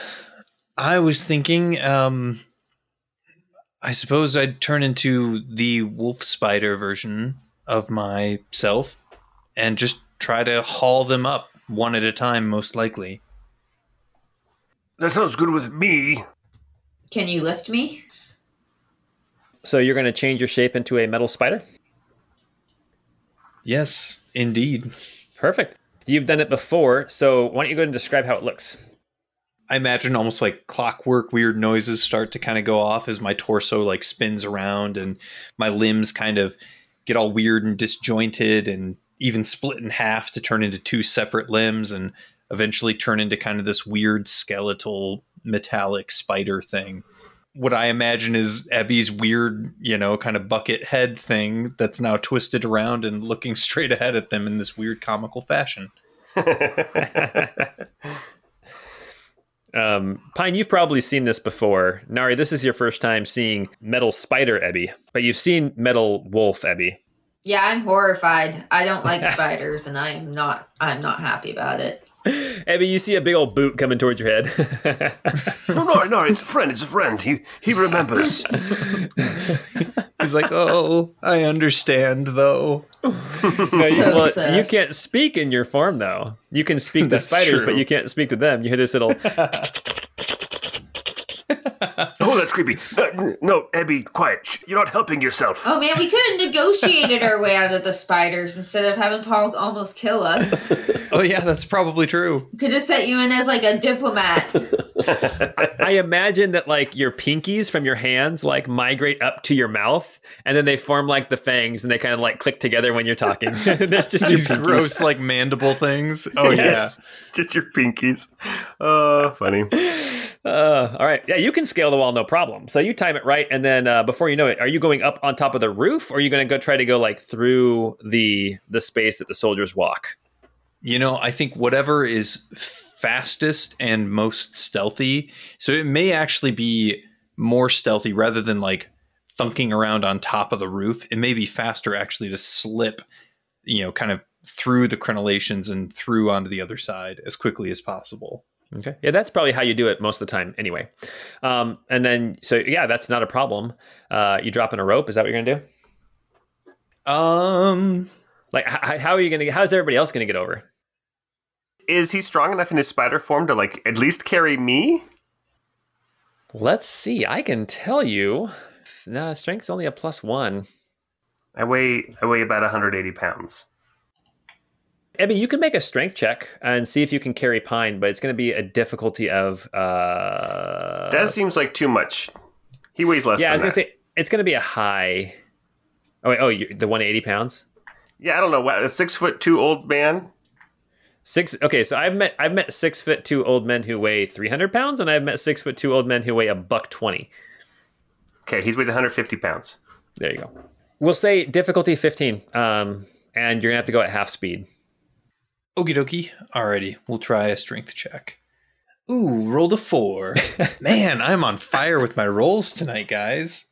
I was thinking, um, I suppose I'd turn into the wolf spider version of myself and just try to haul them up one at a time, most likely. That sounds good with me. Can you lift me? So, you're going to change your shape into a metal spider? Yes, indeed. Perfect. You've done it before, so why don't you go ahead and describe how it looks? I imagine almost like clockwork weird noises start to kind of go off as my torso like spins around and my limbs kind of get all weird and disjointed and even split in half to turn into two separate limbs and eventually turn into kind of this weird skeletal metallic spider thing. What I imagine is Ebby's weird, you know, kind of bucket head thing that's now twisted around and looking [LAUGHS] straight ahead at them in this weird comical fashion. [LAUGHS] Um, Pine, you've probably seen this before. Nari, this is your first time seeing metal spider Ebby, but you've seen metal wolf Ebby. Yeah, I'm horrified. I don't like spiders, and I'm not. I'm not happy about it. [LAUGHS] Ebby, you see a big old boot coming towards your head. [LAUGHS] No, no, no, it's a friend, it's a friend. He he remembers. [LAUGHS] He's like, "Oh, I understand, though." No, you, well, you can't speak in your form though. You can speak to That's spiders, true. but you can't speak to them. You hear this little. [LAUGHS] oh, that's creepy. Uh, no, Ebby, quiet. Shh, You're not helping yourself. Oh man, we could have negotiated our way out of the spiders instead of having Paul almost kill us. [LAUGHS] Oh yeah, that's probably true. Could have set you in as like a diplomat. [LAUGHS] I imagine that like your pinkies from your hands like migrate up to your mouth, and then they form like the fangs, and they kind of like click together when you're talking. That's just your These gross like mandible things. Oh Yes. Just your pinkies. Oh, funny. Uh, all right. Yeah, you can scale the wall, no problem. So you time it right, and then uh, before you know it, are you going up on top of the roof, or are you going to go try to go like through the the space that the soldiers walk? You know, I think whatever is fastest and most stealthy. So it may actually be more stealthy rather than like thunking around on top of the roof. It may be faster actually to slip, you know, kind of through the crenellations and through onto the other side as quickly as possible. Okay. Yeah, that's probably how you do it most of the time, anyway. Um, and then, so yeah, that's not a problem. Uh, you drop in a rope. Is that what you're going to do? Um, Like, h- how are you going to? How's everybody else going to get over? Is he strong enough in his spider form to like at least carry me? Let's see. I can tell you. No, strength's only a plus one. I weigh I weigh about 180 pounds. Ebby, you can make a strength check and see if you can carry Pine, but it's going to be a difficulty of. Uh, That seems like too much. He weighs less. yeah, I was going to say it's going to be a high. Oh, wait, oh, the 180 pounds. Yeah, I don't know. what- A six foot two old man. Six. Okay, so I've met I've met six foot two old men who weigh 300 pounds, and I've met six foot two old men who weigh a buck 20. Okay, he weighs 150 pounds. There you go. We'll say difficulty 15, um, and you're gonna have to go at half speed. Okie dokie. Alrighty, we'll try a strength check. Ooh, rolled a four. [LAUGHS] Man, I'm on fire with my rolls tonight, guys.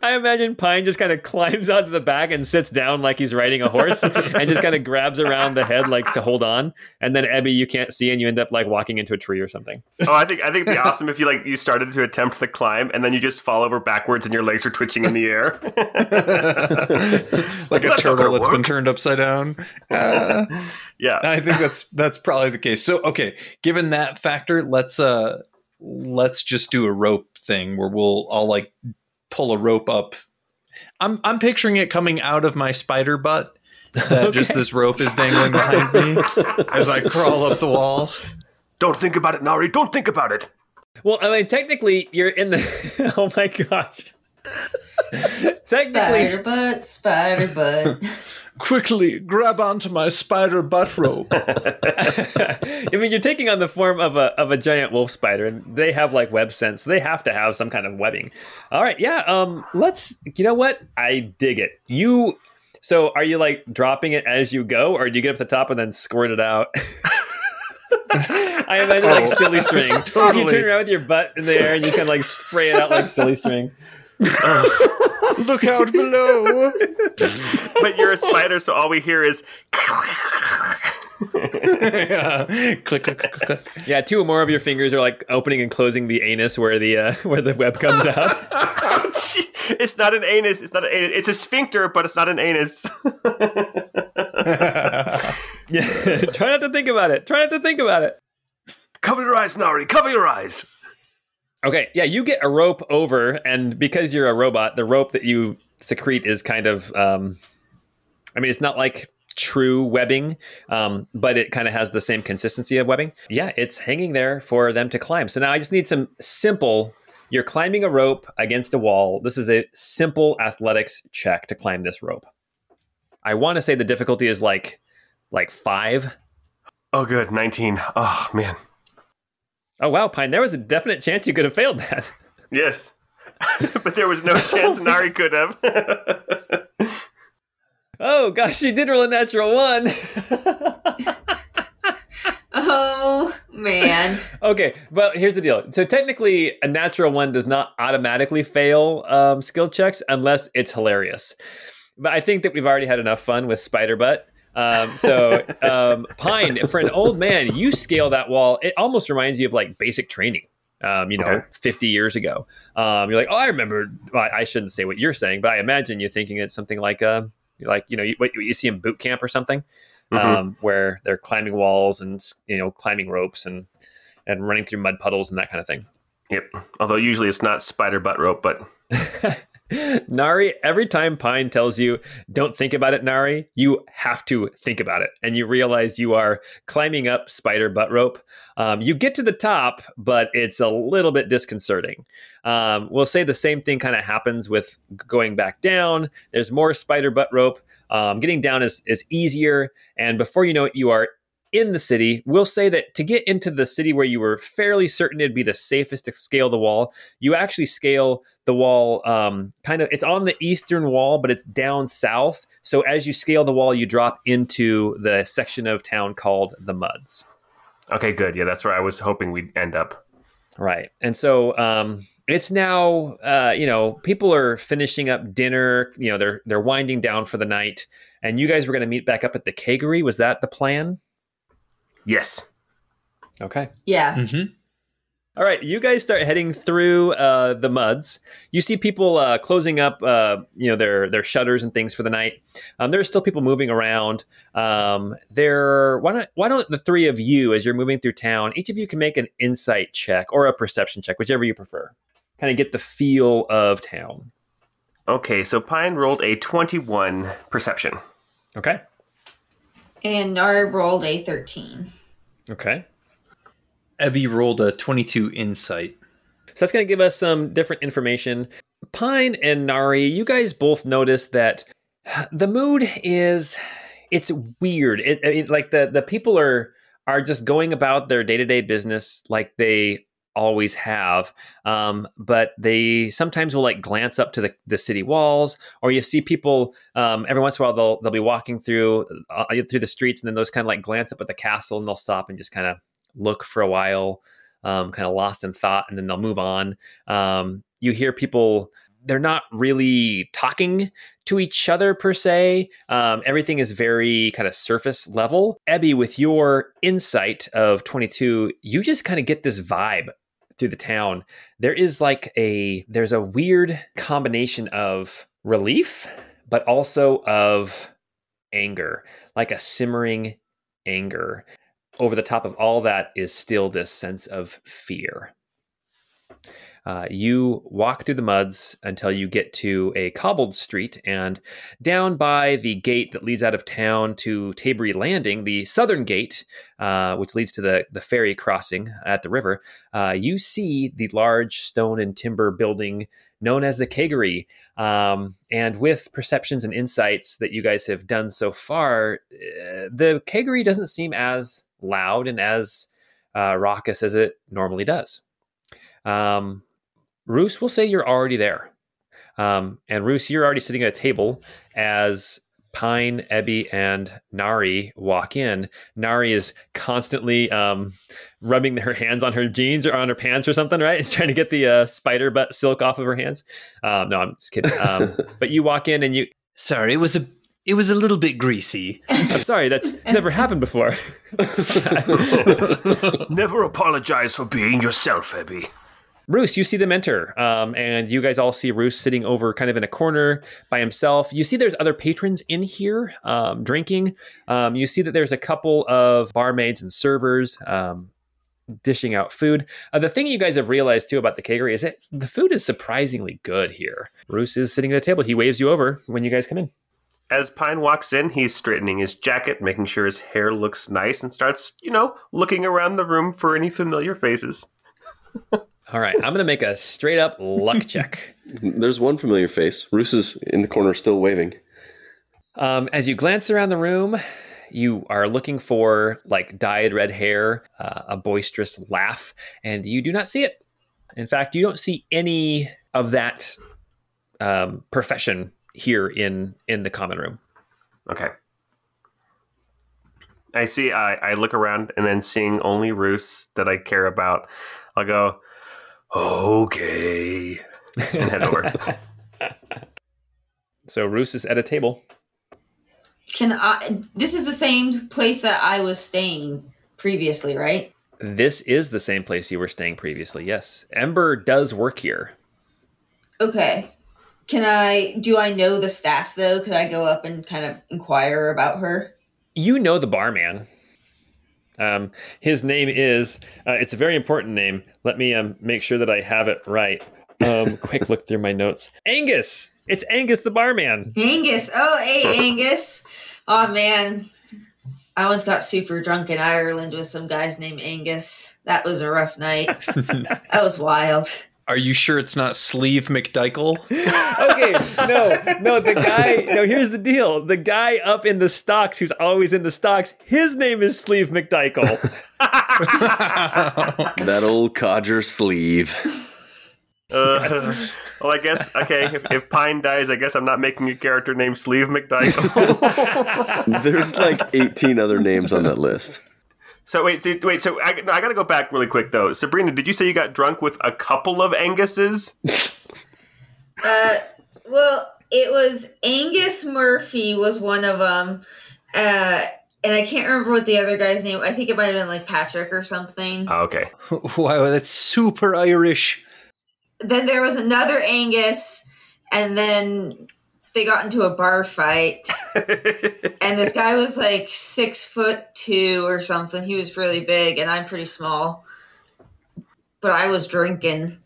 I imagine Pine just kind of climbs out of the back and sits down like he's riding a horse and just kind of grabs around the head like to hold on. And then Ebby, you can't see, and you end up like walking into a tree or something. Oh, I think I think it'd be awesome if you like you started to attempt the climb and then you just fall over backwards and your legs are twitching in the air. [LAUGHS] [LAUGHS] like a That's turtle gonna that's been turned upside down. Uh, yeah. I think that's that's probably the case. So, okay, given that factor, let's uh let's just do a rope thing where we'll all like pull a rope up. I'm I'm picturing it coming out of my spider butt. That [LAUGHS] just this rope is dangling behind me as I crawl up the wall. Don't think about it, Nari. Don't think about it. Well, I mean, technically, you're in the. [LAUGHS] oh my gosh. technically, Spider butt, spider butt. Quickly grab onto my spider butt rope. [LAUGHS] I mean, you're taking on the form of a of a giant wolf spider, and they have like web sense. So they have to have some kind of webbing. All right, yeah. Um, let's. You know what? I dig it. You. So, are you like dropping it as you go, or do you get up to the top and then squirt it out? [LAUGHS] I imagine like Oh, silly string. [LAUGHS] You totally. turn around with your butt in the air and you kind of like spray it out like silly string. [LAUGHS] Look out below. [LAUGHS] But you're a spider, so all we hear is [LAUGHS] yeah. Click, click, click, click. Yeah, two or more of your fingers are like opening and closing the anus where the uh, where the web comes out. it's not an anus. It's not an anus. It's a sphincter, but it's not an anus. yeah, try not to think about it. Try not to think about it. cover your eyes, Nari. Cover your eyes. Okay, yeah, you get a rope over, and because you're a robot, the rope that you secrete is kind of, um, I mean, it's not like true webbing, um, but it kind of has the same consistency of webbing. Yeah, it's hanging there for them to climb. So now I just need some simple. You're climbing a rope against a wall. This is a simple athletics check to climb this rope. I want to say the difficulty is like, like five. Oh, good. 19. Oh, man. Oh wow, Pine! There was a definite chance you could have failed that. [LAUGHS] Yes. [LAUGHS] but there was no chance [LAUGHS] Nari could have. Oh gosh, you did roll a natural one. Oh man. okay, well here's the deal. So technically, a natural one does not automatically fail um, skill checks unless it's hilarious. But I think that we've already had enough fun with Spider Butt. Um, so um, Pine, for an old man, you scale that wall. It almost reminds you of like basic training. Um, you know, Okay. 50 years ago. Um, you're like, oh, I remember. Well, I shouldn't say what you're saying, but I imagine you're thinking it's something like, uh, like you know, you, what you see in boot camp or something, Mhm. um, where they're climbing walls and you know, climbing ropes and and running through mud puddles and that kind of thing. yep. Although usually it's not spider butt rope, but [LAUGHS] Nari, every time Pine tells you, don't think about it, Nari, you have to think about it. And you realize you are climbing up spider butt rope. Um, you get to the top, but it's a little bit disconcerting. Um, we'll say the same thing kind of happens with going back down. There's more spider butt rope. Um, getting down is, is easier. And before you know it, you are in the city. We'll say that to get into the city where you were fairly certain it'd be the safest to scale the wall, you actually scale the wall um, kind of it's on the eastern wall but it's down south so as you scale the wall you drop into the section of town called the muds okay, good. Yeah, that's where I was hoping we'd end up. right and so um, it's now uh, you know people are finishing up dinner you know they're they're winding down for the night and you guys were going to meet back up at the keggery was that the plan Yes. okay Yeah. Mm-hmm. All right, you guys start heading through uh, the muds. You see people uh, closing up, uh, you know, their their shutters and things for the night. Um, there's still people moving around. Um, there, why don't why don't the three of you, as you're moving through town, each of you can make an insight check or a perception check, whichever you prefer. Kind of get the feel of town. Okay, so Pine rolled a 21 perception. Okay. And Nari rolled a 13. Okay. Ebby rolled a 22 insight. So that's going to give us some different information. Pine and Nari, you guys both notice that the mood is it's weird. It, it like the the people are are just going about their day to day business like they always have. Um, but they sometimes will like glance up to the, the city walls, or you see people um, every once in a while they'll they'll be walking through uh, through the streets, and then those kind of like glance up at the castle, and they'll stop and just kind of look for a while, um, kind of lost in thought, and then they'll move on. Um, you hear people they're not really talking to each other per se. Um, everything is very kind of surface level. Ebby, with your insight of 22, you just kind of get this vibe through the town. There is like a there's a weird combination of relief, but also of anger, like a simmering anger. Over the top of all that is still this sense of fear. Uh, you walk through the muds until you get to a cobbled street, and down by the gate that leads out of town to Tabery Landing, the southern gate, uh, which leads to the, the ferry crossing at the river, uh, you see the large stone and timber building known as the Kegery. Um, and with perceptions and insights that you guys have done so far, uh, the Kegery doesn't seem as loud and as uh, raucous as it normally does. Um, Roos, we'll say you're already there. Um, and Roos, you're already sitting at a table as Pine, Ebby, and Nari walk in. Nari is constantly um, rubbing her hands on her jeans or on her pants or something, right? It's [LAUGHS] trying to get the uh, spider butt silk off of her hands. Um, no, I'm just kidding. Um, [LAUGHS] but you walk in and you. Sorry, it was a it was a little bit greasy. [LAUGHS] I'm sorry, that's never happened before. Never apologize for being yourself, Ebby. Roos, you see them enter, um, and you guys all see Roos sitting over kind of in a corner by himself. You see there's other patrons in here um, drinking. Um, you see that there's a couple of barmaids and servers um, dishing out food. Uh, the thing you guys have realized too about the Kegery is that the food is surprisingly good here. Roos is sitting at a table. He waves you over when you guys come in. As Pine walks in, he's straightening his jacket, making sure his hair looks nice, and starts, you know, looking around the room for any familiar faces. [LAUGHS] All right, I'm going to make a straight up luck [LAUGHS] check. There's one familiar face. Roos is in the corner still waving. Um, as you glance around the room, you are looking for like dyed red hair, uh, a boisterous laugh, and you do not see it. In fact, you don't see any of that um, profession here in in the common room. Okay. I see. I, I look around and then seeing only Roos that I care about, I'll go, okay, and head over. [LAUGHS] So Roos is at a table. Can I? This is the same place that I was staying previously, right? This is the same place you were staying previously. Yes, Ember does work here. Okay. Can I? Do I know the staff though? Could I go up and kind of inquire about her? You know the barman. Um, his name is. Uh, it's a very important name. Let me um, make sure that I have it right. Um, [LAUGHS] quick look through my notes. Angus. It's Angus the barman. Angus. Oh, hey, Angus. Oh man, I once got super drunk in Ireland with some guys named Angus. That was a rough night. [LAUGHS] that was wild. Are you sure it's not Sleeve McDykel? [LAUGHS] okay, no, no, the guy, no, here's the deal. The guy up in the stocks who's always in the stocks, his name is Sleeve McDykel. [LAUGHS] That old codger sleeve. Uh, well, I guess okay. If, if Pine dies, I guess I'm not making a character named Sleeve McDyke. [LAUGHS] There's like 18 other names on that list. So wait, th- wait. So I, no, I got to go back really quick though. Sabrina, did you say you got drunk with a couple of Anguses? [LAUGHS] Uh, well, it was Angus Murphy was one of them, uh, and I can't remember what the other guy's name. I think it might have been like Patrick or something. Oh, okay. [LAUGHS] wow, that's super Irish. then there was another Angus, and then they got into a bar fight. [LAUGHS] and this guy was like six foot two or something. He was really big, and I'm pretty small. But I was drinking,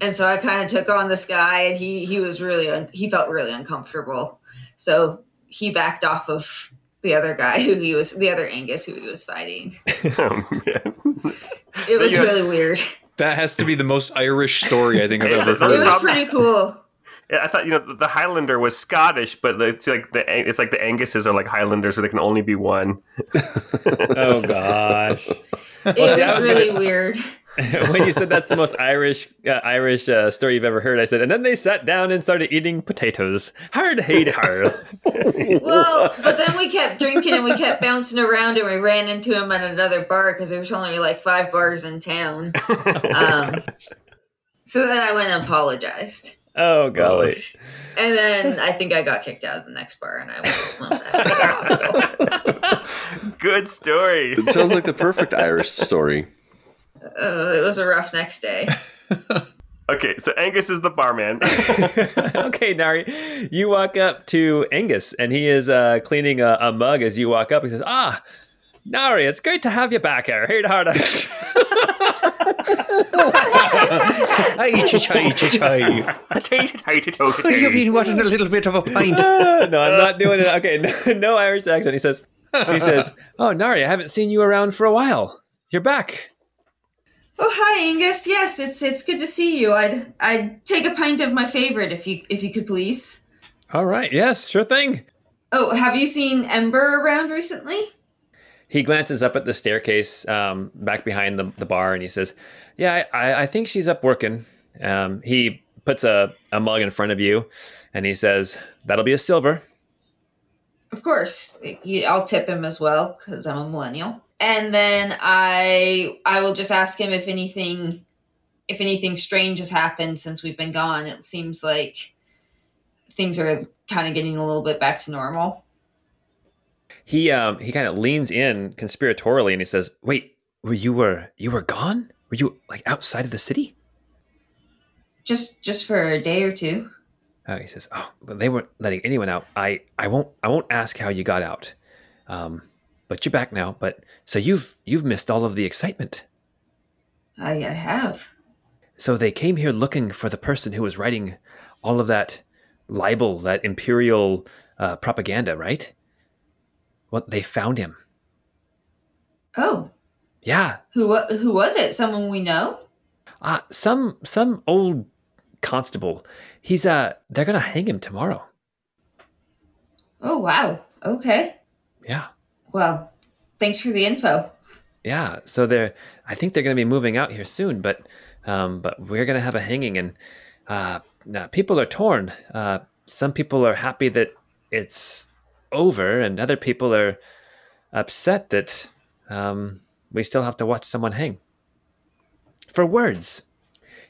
and so I kind of took on this guy, and he he was really un- he felt really uncomfortable. So he backed off of the other guy who he was the other Angus who he was fighting. [LAUGHS] Oh. It was Yeah. really weird. That has to be the most Irish story I think I've ever heard. It was pretty cool. Yeah, I thought you know the Highlander was Scottish, but it's like the it's like the Anguses are like Highlanders, so they can only be one. [LAUGHS] Oh gosh. It see, was was really gonna- weird. [LAUGHS] when you said that's the most Irish uh, Irish uh, story you've ever heard, I said, and then they sat down and started eating potatoes. Hard hate hard. [LAUGHS] Well, but then we kept drinking and we kept bouncing around and we ran into him at another bar because there was only like five bars in town. Um, so then I went and apologized. Oh golly. And then I think I got kicked out of the next bar and I went, went back to the hostel. [LAUGHS] Good story. It sounds like the perfect Irish story. Uh, it was a rough next day. [LAUGHS] Okay, so Angus is the barman. [LAUGHS] okay, Nari, you walk up to Angus, and he is uh, cleaning a, a mug as you walk up. He says, "Ah, Nari, it's great to have you back here. Here, hard." Aye, chai, chai, chai. You've been wanting a little bit of a pint. [LAUGHS] no, I'm not doing it. Okay, no, [LAUGHS] no Irish accent. He says, "He says, oh, Nari, I haven't seen you around for a while. You're back." Oh hi Angus. Yes, it's it's good to see you. I'd I'd take a pint of my favorite if you if you could please. All right. Yes, sure thing. Oh, have you seen Ember around recently? He glances up at the staircase um, back behind the, the bar and he says, Yeah, I, I think she's up working. Um, he puts a, a mug in front of you and he says, That'll be a silver. Of course, I'll tip him as well because I'm a millennial. And then I I will just ask him if anything if anything strange has happened since we've been gone. It seems like things are kind of getting a little bit back to normal. He um, he kind of leans in conspiratorially and he says, Wait, were you were you were gone? Were you like outside of the city? Just just for a day or two. Oh, he says, "Oh, but they weren't letting anyone out. I, I won't, I won't ask how you got out. Um, but you're back now. But so you've, you've missed all of the excitement. I, I have. So they came here looking for the person who was writing all of that libel, that imperial uh, propaganda, right? Well, they found him. Oh, Yeah, who who was it? Someone we know? uh, some, some old constable. He's uh, they're gonna hang him tomorrow. Oh wow. Okay. Yeah. Well, thanks for the info. Yeah, so they're. I think they're going to be moving out here soon, but um, but we're going to have a hanging, and uh, now people are torn. Uh, some people are happy that it's over, and other people are upset that um, we still have to watch someone hang. For words,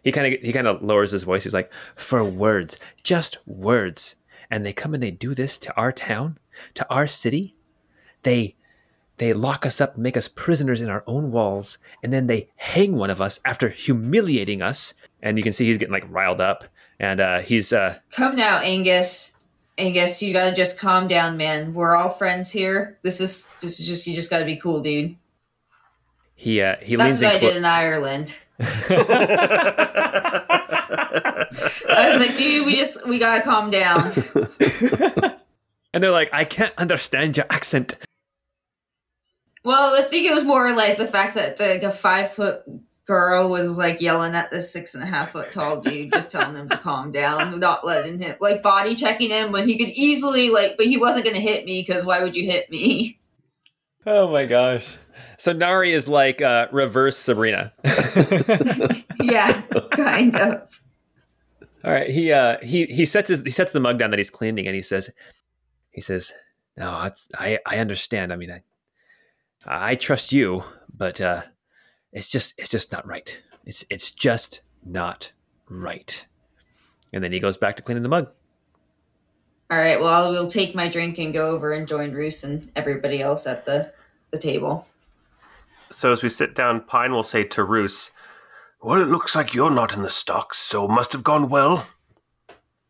he kind of he kind of lowers his voice. He's like, "For words, just words," and they come and they do this to our town, to our city. They they lock us up, make us prisoners in our own walls, and then they hang one of us after humiliating us. And you can see he's getting like riled up, and uh, he's uh, Come now, Angus. Angus, you gotta just calm down, man. We're all friends here. This is this is just you just gotta be cool, dude. he uh, he That's leans what in. I clo- did in Ireland. [LAUGHS] I was like, dude, we just we gotta calm down. [LAUGHS] and they're like, "I can't understand your accent." Well, I think it was more like the fact that the, like a five foot girl was like yelling at this six and a half foot tall dude, just telling him to calm down, not letting him like body checking him when he could easily like, but he wasn't gonna hit me because why would you hit me? Oh my gosh! So Nari is like uh, reverse Sabrina. [LAUGHS] yeah, kind of. All right, he uh he he sets his he sets the mug down that he's cleaning, and he says, he says, "No, I I understand. I mean, I I trust you, but uh, it's just it's just not right. It's it's just not right." And then he goes back to cleaning the mug. All right, well, I will take my drink and go over and join Roos and everybody else at the the table. So as we sit down, Pine will say to Roos, Well, it looks like you're not in the stocks, so must have gone well.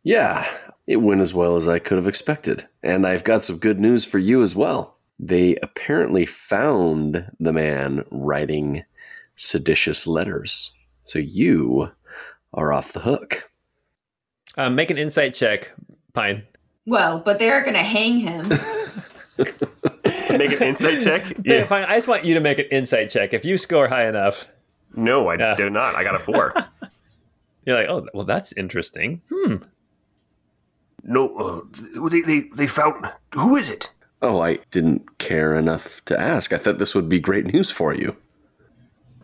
Yeah, it went as well as I could have expected. And I've got some good news for you as well. They apparently found the man writing seditious letters. So you are off the hook. Um, make an insight check, Pine. Well, but they're going to hang him. [LAUGHS] Make an insight check. [LAUGHS] Yeah. Yeah. Pine, I just want you to make an insight check. If you score high enough, No, I Yeah. do not. I got a four. [LAUGHS] you're like, oh, well, that's interesting. Hmm. No, uh, they, they, they found. Who is it? Oh, I didn't care enough to ask. I thought this would be great news for you.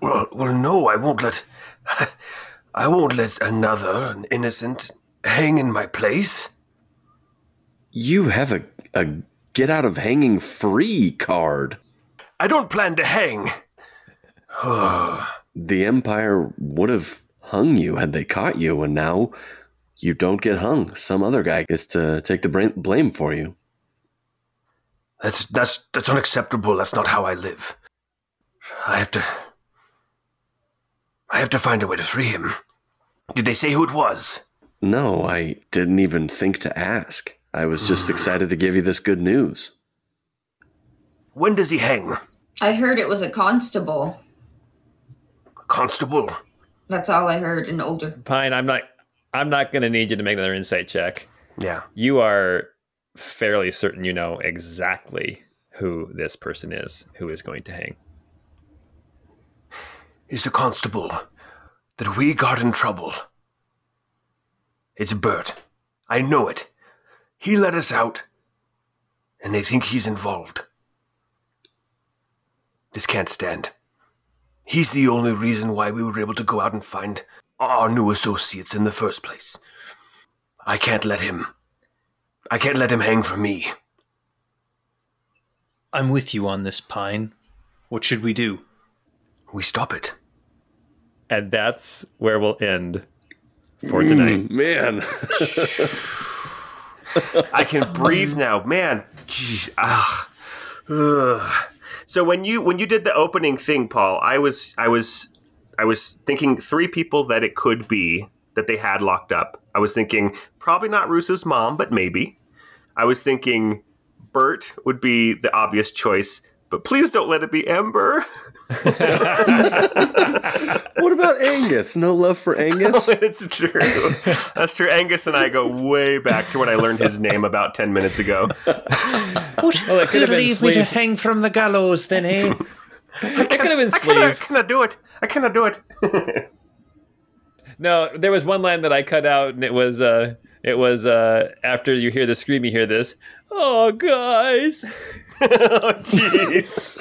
Well, well, no, I won't let. [LAUGHS] I won't let another, an innocent, hang in my place. You have a, a get out of hanging free card. I don't plan to hang. [SIGHS] The Empire would have hung you had they caught you, and now you don't get hung. Some other guy gets to take the blame for you. That's that's that's unacceptable. That's not how I live. I have to. I have to find a way to free him. Did they say who it was? No, I didn't even think to ask. I was just hmm. excited to give you this good news. When does he hang? I heard it was a constable. Constable. That's all I heard. An older. Pine, I'm not. I'm not going to need you to make another insight check. Yeah. You are fairly certain you know exactly who this person is who is going to hang. It's the constable that we got in trouble. It's Bert. I know it. He let us out, and they think he's involved. This can't stand. He's the only reason why we were able to go out and find our new associates in the first place. I can't let him. I can't let him hang for me. I'm with you on this, Pine. What should we do? We stop it. And that's where we'll end for tonight. Mm, man. I can breathe now, man. Jeez, ah, Ugh. So when you when you did the opening thing, Paul, I was I was I was thinking three people that it could be that they had locked up. I was thinking probably not Russo's mom, but maybe. I was thinking Bert would be the obvious choice, but please don't let it be Ember. [LAUGHS] what about Angus? No love for Angus? [LAUGHS] it's true. That's true. Angus and I go way back to when I learned his name about ten minutes ago. [LAUGHS] what? Well, it could have been sleeve. hang from the gallows, then, eh? It could have been I cannot, sleeve. cannot do it. I cannot do it. No, there was one line that I cut out, and it was uh, it was uh, after you hear the scream, you hear this. Oh, guys, oh, jeez.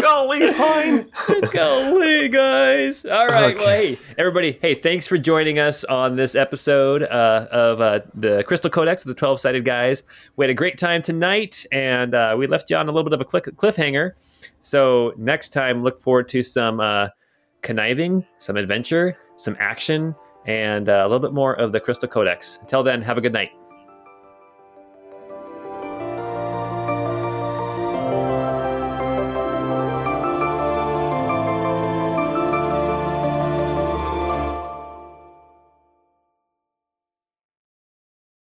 Golly, Pine. golly, guys! All right, well, hey, everybody, hey, thanks for joining us on this episode uh, of uh, the Crystal Codex with the Twelve Sided Guys. We had a great time tonight, and uh, we left you on a little bit of a click- cliffhanger. So next time, look forward to some uh, conniving, some adventure, some action, and uh, a little bit more of the Crystal Codex. Until then, have a good night.